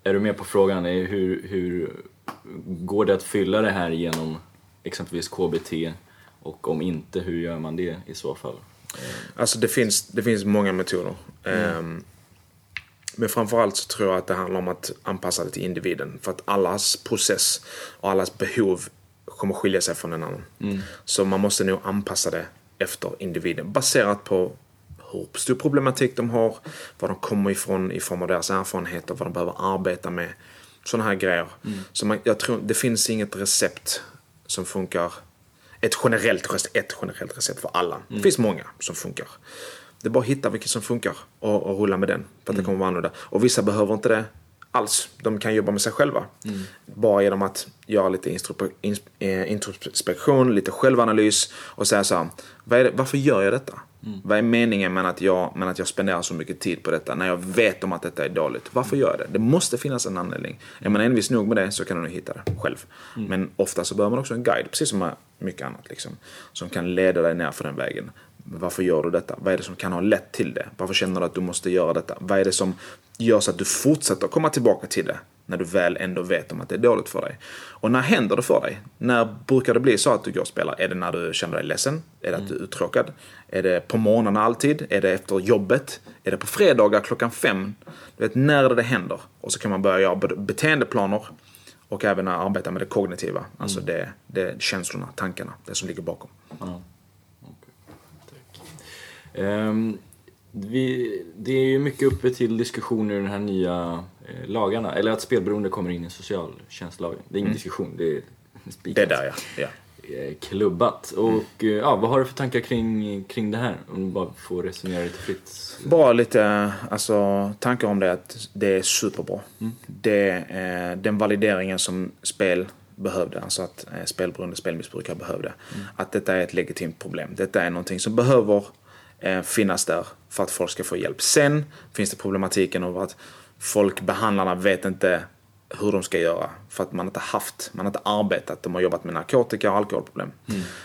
är du med på frågan? Hur, hur går det att fylla det här genom exempelvis KBT? Och om inte, hur gör man det i så fall? Alltså det finns, det finns många metoder. Ehm, men framförallt så tror jag att det handlar om att anpassa det till individen. För att allas process och allas behov kommer skilja sig från en annan. Så man måste nog anpassa det efter individen. Baserat på hur stor problematik de har, var de kommer ifrån i form av deras erfarenheter, vad de behöver arbeta med. Sådana här grejer. Så man, jag tror, det finns inget recept som funkar ett generellt, ett generellt recept för alla. Det finns många som funkar. Det är bara att hitta vilket som funkar och, och rulla med den. För att det kommer vara annorlunda. Och vissa behöver inte det alls. De kan jobba med sig själva. Bara genom att göra lite eh, introspektion, lite självanalys och säga så här. Varför gör jag detta? Vad är meningen med att, jag, med att jag spenderar så mycket tid på detta när jag vet om att detta är dåligt? Varför gör jag det? Det måste finnas en anledning. Är man envis nog med det så kan du nog hitta det själv. Men ofta så behöver man också en guide, precis som med mycket annat. Liksom, som kan leda dig ner för den vägen. Varför gör du detta? Vad är det som kan ha lett till det? Varför känner du att du måste göra detta? Vad är det som gör så att du fortsätter komma tillbaka till det? När du väl ändå vet om att det är dåligt för dig. Och när händer det för dig? När brukar det bli så att du går och spelar? Är det när du känner dig ledsen? Är det att du är uttråkad? Är det på morgonen alltid? Är det efter jobbet? Är det på fredagar klockan fem? Du vet, när är det det händer? Och så kan man börja göra beteendeplaner och även arbeta med det kognitiva. Alltså det, det känslorna, tankarna, det som ligger bakom. Okej. Tack. Ehm, vi, det är ju mycket uppe till diskussion i den här nya lagarna, eller att spelberoende kommer in i socialtjänstlagen. Det är ingen diskussion, det är spikat. Det är där ja. ja. Eh, Klubbat. Och eh, ja, vad har du för tankar kring, kring det här? Om du bara får resonera lite fritt. Bara lite alltså, tankar om det att det är superbra. Det, eh, den valideringen som spel behövde, alltså att eh, spelberoende spelmissbrukare behövde. Att detta är ett legitimt problem. Detta är någonting som behöver eh, finnas där för att folk ska få hjälp. Sen finns det problematiken av att folk, behandlarna, vet inte hur de ska göra. För att man inte haft, man har inte arbetat. De har jobbat med narkotika och alkoholproblem.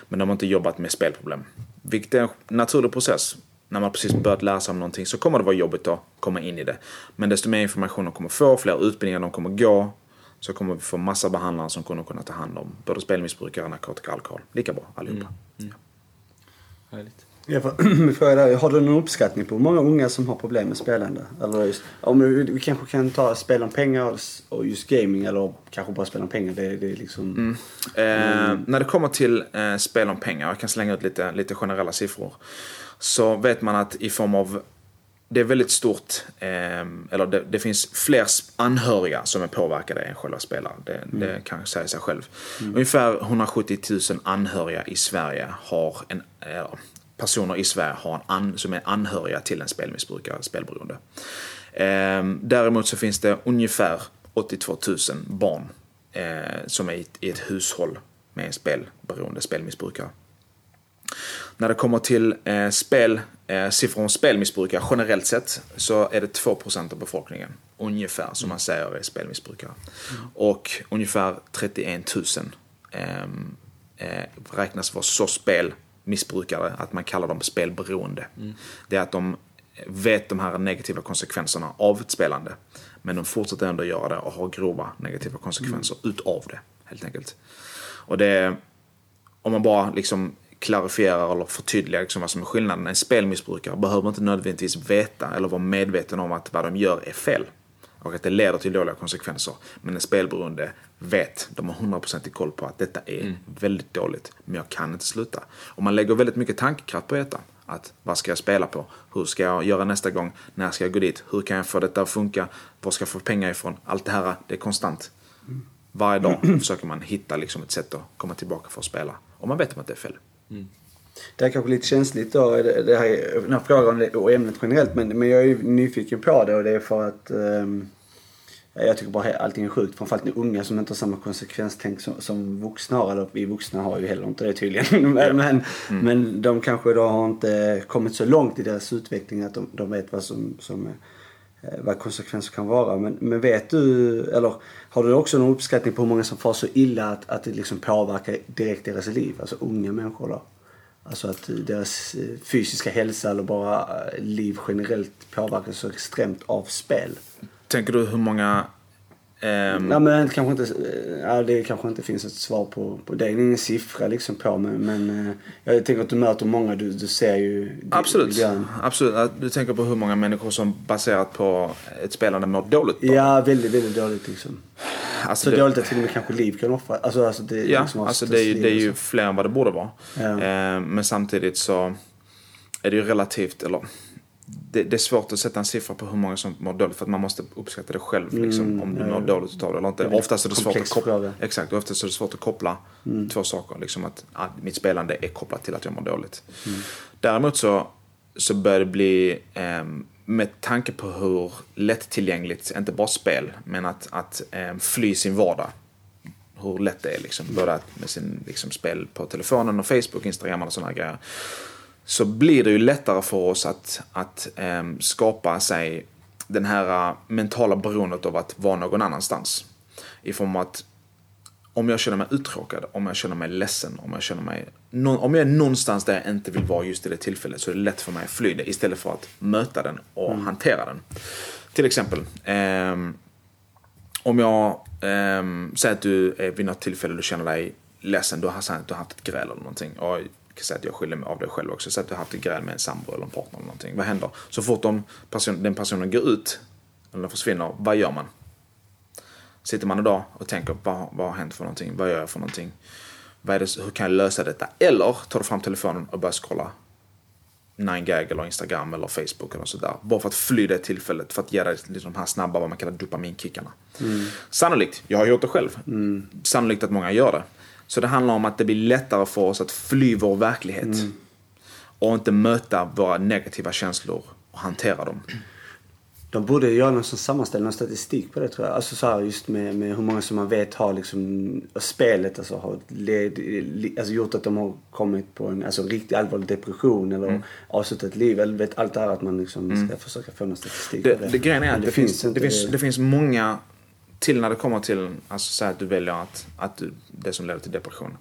Men de har inte jobbat med spelproblem. Vilket är en naturlig process. När man precis börjat lära sig om någonting så kommer det vara jobbigt att komma in i det. Men desto mer information de kommer få, fler utbildningar de kommer gå, så kommer vi få massa behandlare som kommer kunna ta hand om både spelmissbrukare, narkotika och alkohol. Lika bra allihopa. Härligt. Jag får- min fråga där, har du någon uppskattning på hur många unga som har problem med spelande? Eller just, om vi, vi kanske kan ta spel om pengar och just gaming eller kanske bara spel om pengar. Det, det är liksom... Eh, när det kommer till eh, spel om pengar, jag kan slänga ut lite, lite generella siffror. Så vet man att i form av, det är väldigt stort, eh, eller det, det finns fler anhöriga som är påverkade än själva spelaren. Det, det kan säga sig själv. Ungefär 170 000 anhöriga i Sverige har en, eh, personer i Sverige har en an, som är anhöriga till en spelmissbrukare, spelberoende. Eh, däremot så finns det ungefär 82 000 barn eh, som är i, i ett hushåll med en spelberoende spelmissbrukare. När det kommer till eh, spel, eh, siffror om spelmissbrukare generellt sett så är det 2% av befolkningen ungefär som man säger är spelmissbrukare. Och ungefär 31 000 ehm, eh, räknas vara så spelmissbrukare att man kallar dem spelberoende. Det är att de vet de här negativa konsekvenserna av ett spelande. Men de fortsätter ändå göra det och har grova negativa konsekvenser utav det. Helt enkelt. Och det, om man bara liksom klarifierar eller förtydligar liksom vad som är skillnaden. En spelmissbrukare behöver inte nödvändigtvis veta eller vara medveten om att vad de gör är fel. Och att det leder till dåliga konsekvenser. Men en spelberoende vet, de har 100% i koll på att detta är väldigt dåligt. Men jag kan inte sluta. Och man lägger väldigt mycket tankekraft på detta. Att vad ska jag spela på? Hur ska jag göra nästa gång? När ska jag gå dit? Hur kan jag få detta att funka? Var ska jag få pengar ifrån? Allt det här, det är konstant. Varje dag försöker man hitta liksom ett sätt att komma tillbaka för att spela. Och man vet om att det är fel. Det är kanske lite känsligt då, det det här, den här frågan och ämnet generellt. Men, men jag är ju nyfiken på det och det är för att ehm, jag tycker bara allting är sjukt. Framförallt när unga som inte har samma konsekvenstänk som, som vuxna har. Eller vi vuxna har ju heller inte det tydligen. men, men, men de kanske då har inte kommit så långt i deras utveckling att de, de vet vad som, som eh, vad konsekvenser kan vara. Men, men vet du, eller har du också någon uppskattning på hur många som far så illa att, att det liksom påverkar direkt deras liv? Alltså unga människor då? Alltså att deras eh, fysiska hälsa eller bara eh, liv generellt påverkas så extremt av spel. Tänker du hur många ehm, Nej men kanske inte, eh, ja, det kanske inte finns ett svar på, på det. Det är ingen siffra liksom på men, men eh, jag tänker att du möter många, du, du ser ju Absolut. miljön. Absolut. Du tänker på hur många människor som baserat på ett spelande mår dåligt på. Ja, väldigt, väldigt dåligt liksom. Alltså Så det- dåligt att till och med kanske liv kan offra. Alltså, alltså det, Ja, liksom alltså det är, det är ju så. fler än vad det borde vara. Ja. Eh, men samtidigt så är det ju relativt, eller det, det är svårt att sätta en siffra på hur många som mår dåligt för att man måste uppskatta det själv. Liksom, om du Mm, mår dåligt utav det eller inte. Det Oftast är det svårt att koppla. Mm. exakt, oftast är det svårt att koppla två saker. Liksom att ah, mitt spelande är kopplat till att jag mår dåligt. Mm. Däremot så, så börjar det bli, ehm, med tanke på hur lättillgängligt, inte bara spel, men att, att ehm, fly sin vardag hur lätt det är liksom. Både att med sin liksom, spel på telefonen och Facebook, Instagram och sådana grejer. Så blir det ju lättare för oss att, att ehm, skapa sig den här eh, mentala beroendet av att vara någon annanstans. I form av att om jag känner mig uttråkad, om jag känner mig ledsen, om jag känner mig... om jag är någonstans där jag inte vill vara just i det tillfället så är det lätt för mig att fly det istället för att möta den och hantera den. Till exempel, ehm, om jag ehm, säger att du är vid något tillfälle du känner dig ledsen, du har, du har haft ett gräl eller någonting. Och kan säga att jag skyller mig av det själv också. Säg att du har haft ett gräl med en sambo eller en partner eller någonting. Vad händer? Så fort de person, den personen går ut, eller försvinner, vad gör man? Sitter man idag och tänker, vad, vad har hänt för någonting? Vad gör jag för någonting? Vad det, hur kan jag lösa detta? Eller tar du fram telefonen och börjar scrolla 9gag eller Instagram eller Facebook eller sådär. Bara för att fly det tillfället, för att ge dig liksom de här snabba, vad man kallar dopaminkickarna. Sannolikt, jag har gjort det själv. Sannolikt att många gör det. Så det handlar om att det blir lättare för oss att fly vår verklighet. Och inte möta våra negativa känslor och hantera dem. De borde göra någon sån sammanställning, någon statistik på det tror jag. Alltså så här just med, med hur många som man vet har liksom, spelet alltså har led, alltså gjort att de har kommit på en alltså, riktigt allvarlig depression eller Mm. avslutat liv. Eller vet allt det här att man liksom ska försöka få någon statistik Det, på det. det grejen är att det, finns, inte det, finns, det finns många till när det kommer till, alltså säg att du väljer att, att du, det som leder till depression.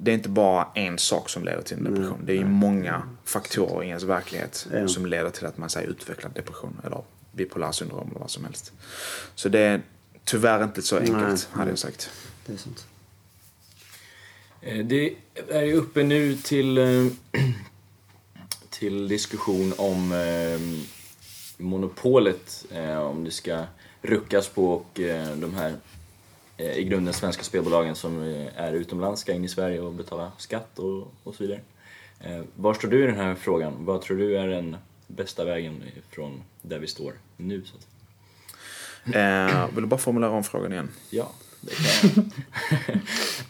Det är inte bara en sak som leder till en depression. Det är ju många faktorer i ens verklighet Ja. som leder till att man säger utvecklar depression eller bipolär syndrom eller vad som helst. Så det är tyvärr inte så enkelt, Nej, hade nej. jag sagt. Det är sånt. Eh, Det är ju uppe nu till, eh, till diskussion om eh, monopolet, om det ska ruckas på och eh, de här eh, i grunden svenska spelbolagen som eh, är utomlands ska in i Sverige och betala skatt och, och så vidare. Var står du i den här frågan? Vad tror du är den bästa vägen från där vi står nu? Så? Eh, vill du bara formulera om frågan igen? Ja, det kan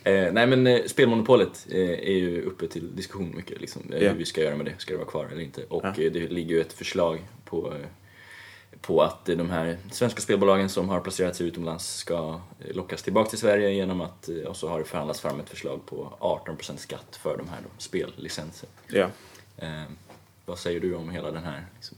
jag. eh, nej men eh, spelmonopolet är ju uppe till diskussion mycket. Liksom, Ja. Hur vi ska göra med det. Ska det vara kvar eller inte? Och Ja. det ligger ju ett förslag på på att de här svenska spelbolagen som har placerat sig utomlands ska lockas tillbaka till Sverige genom att, och så har det förhandlats fram ett förslag på 18% skatt för de här då, spellicenser. Ja. Eh, vad säger du om hela den här, liksom,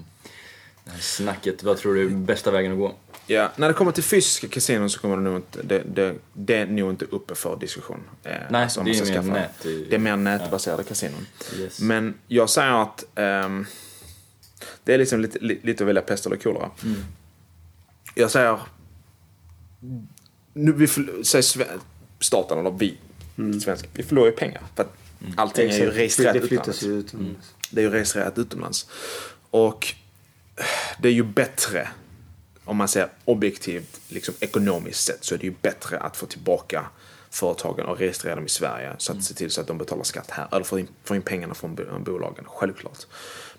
det här snacket? Vad tror du är bästa vägen att gå? Ja, när det kommer till fysiska kasinon så kommer det nog inte, det, det, det är nog inte uppe för diskussion. Eh, Nej, alltså det är mer nät- Det är mer nätbaserade kasinon. Yes. Men jag säger att ehm, det är liksom lite, li- lite att välja pest eller kolera. Mm. Jag säger, nu, vi säger staten eller vi, svenska, vi förlorar ju pengar. För att allting är ju registrerat Det utomlands. ju utomlands. Det är ju registrerat utomlands. Och det är ju bättre, om man ser objektivt, liksom ekonomiskt sett, så är det ju bättre att få tillbaka företagen och registrera dem i Sverige. Så att se till så att de betalar skatt här, eller får in, får in pengarna från bo- bolagen, självklart.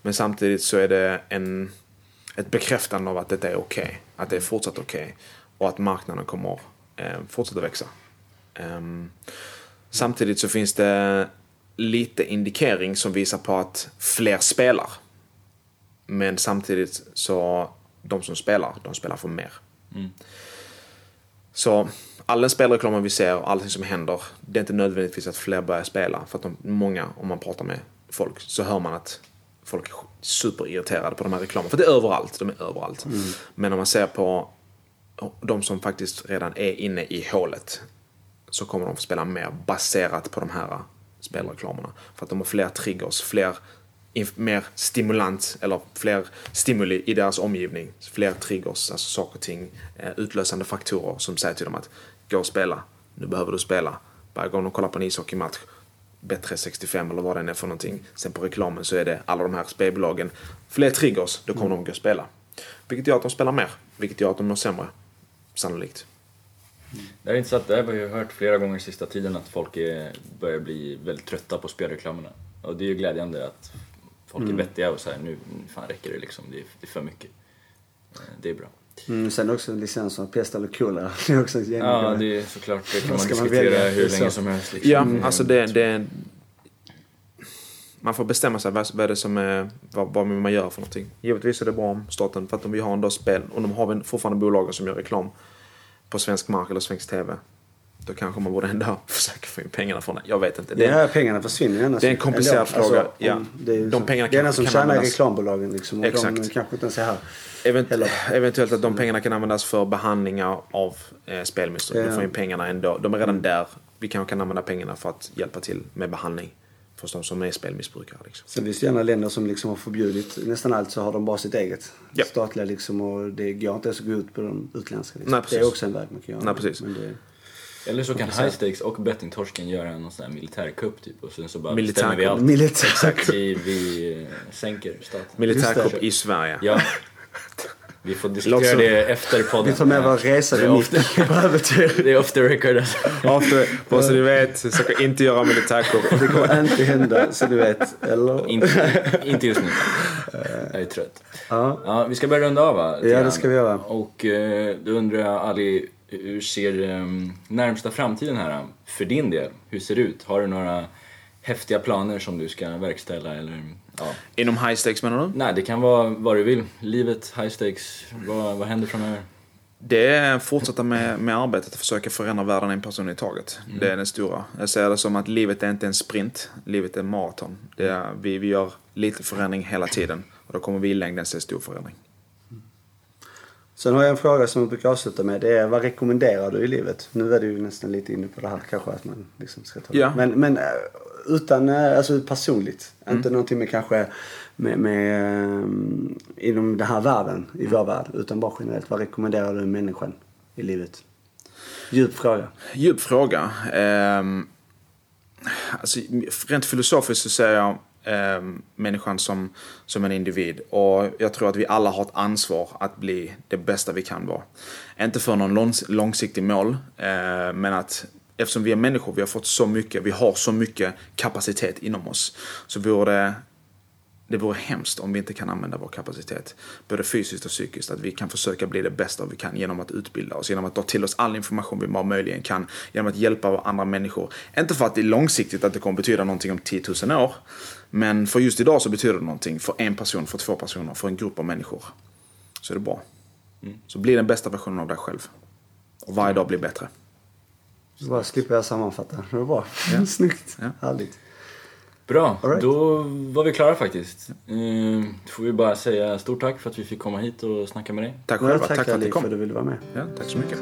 Men samtidigt så är det en, ett bekräftande av att detta är okej. Att det är fortsatt okej. och att marknaden kommer eh, fortsätta växa. Ehm, samtidigt så finns det lite indikering som visar på att fler spelar. Men samtidigt så de som spelar, de spelar för mer. Så all den spelreklamen vi ser och allting som händer, det är inte nödvändigtvis att fler börjar spela. För att de, många, om man pratar med folk, så hör man att folk är superirriterade på de här reklamerna. För det är överallt, de är överallt. Men om man ser på de som faktiskt redan är inne i hålet så kommer de få spela mer baserat på de här spelreklamerna. För att de har fler triggers, fler, mer stimulans eller fler stimuli i deras omgivning. Fler triggers, alltså saker och ting, eh, utlösande faktorer som säger till dem att gå och spela, nu behöver du spela. Bara gå och kolla på en ishockeymatch, Bet365 eller vad det än är för någonting. Sen på reklamen så är det alla de här spelbolagen, fler triggers, då kommer de gå och spela. Vilket gör att de spelar mer, vilket gör att de mår sämre, sannolikt. Det är intressant, det här har jag hört flera gånger sista tiden att folk är, börjar bli väldigt trötta på spelreklamerna. Och det är ju glädjande att folk är vettiga och säger nu nu fan räcker det liksom, det är, det är för mycket. Eh, Det är bra. Mm, sen också licensen pest eller kolera. Det är också ett Ja, det är såklart, det kan man man diskutera välja? hur länge som helst. Liksom. Ja, alltså det, det... Man får bestämma sig vad, vad är det som är, vad, vad man göra för någonting. Givetvis är det bra om staten, för att om vi har en dag spel, och de har fortfarande bolag som gör reklam på svensk mark eller svensk TV. Då kanske man borde ändå försöka få in pengarna från det. Jag vet inte. Det Det, här pengarna försvinner annars. Det är en komplicerad Ändå. fråga, om- ja. Det är De pengarna kan- som kan tjänar är användas. reklambolagen liksom. Exakt. de kanske inte ens är här. event, Eller- eventuellt att de pengarna kan användas för behandlingar av eh, spelmissbruk. Ja. Vi får in pengarna ändå. De är redan där. Vi kanske kan använda pengarna för att hjälpa till med behandling. För de som är spelmissbrukare. Liksom. Sen finns det gärna länder som liksom har förbjudit nästan allt så har de bara sitt eget. Ja. Statliga liksom och det går inte ens att gå ut på de utländska. Liksom. Nej, det är också en väg man kan göra. Nej, precis. Men det, Eller så kan High Stakes och Bettingtorsken göra någon sån här militärkupp typ och sen så bara Militärkupp. bestämmer vi allt. militär. Exakt, vi, vi sänker staten. Militärkupp i Sverige. Ja. Vi får diskutera det efter podden. Vi tar med vår resa ofta- mitten på äventyr. Det är off the record alltså. After, bara så ni vet, försöker inte göra militärkupp. Det kommer inte hända så du vet. Eller? Inte, inte just nu. Jag är trött. Ja. Ja, vi ska börja runda av va? Ja, det ska vi göra. Och eh, då undrar jag Ali, hur ser eh, närmsta framtiden här för din del? Hur ser det ut? Har du några häftiga planer som du ska verkställa eller? Ja. Inom high stakes menar du? Nej, det kan vara vad du vill. Livet, high stakes, vad, vad händer framöver? Det är fortsätta med, med arbetet och försöka förändra världen en person i taget. Det är det stora. Jag ser det som att livet är inte en sprint, livet är en maraton. Det är, vi, vi gör lite förändring hela tiden och då kommer vi i längden se stor förändring. Sen har jag en fråga som jag brukar avsluta med. Det är vad rekommenderar du i livet? Nu är du ju nästan lite inne på det här kanske att man liksom ska ta Ja. Men, men eh, utan, eh, alltså personligt. Mm. Inte någonting med kanske med, med um, inom den här världen, i vår värld. Utan bara generellt. Vad rekommenderar du människan i livet? Djup fråga. Djup fråga. Ehm, alltså, rent filosofiskt så ser jag eh, människan som, som en individ. Och jag tror att vi alla har ett ansvar att bli det bästa vi kan vara. Inte för någon långs- långsiktig mål, eh, men att eftersom vi är människor, vi har fått så mycket, vi har så mycket kapacitet inom oss. Så vore det det vore hemskt om vi inte kan använda vår kapacitet, både fysiskt och psykiskt, att vi kan försöka bli det bästa vi kan genom att utbilda oss, genom att ta till oss all information vi bara möjligen kan, genom att hjälpa andra människor. Inte för att det är långsiktigt att det kommer betyda någonting om 10 000 år, men för just idag så betyder det någonting för en person, för två personer, för en grupp av människor. så är det bra. Så bli den bästa versionen av dig själv. Och varje dag blir bättre. Så bara slipper jag sammanfatta. Det var bra. Snyggt. Ja. Härligt. Bra, right. då var vi klara faktiskt. Eh, Då får vi bara säga stort tack för att vi fick komma hit och snacka med dig. Tack själva. Tack för tackar att Ali kom. för att du ville vara med. Ja, tack så mycket.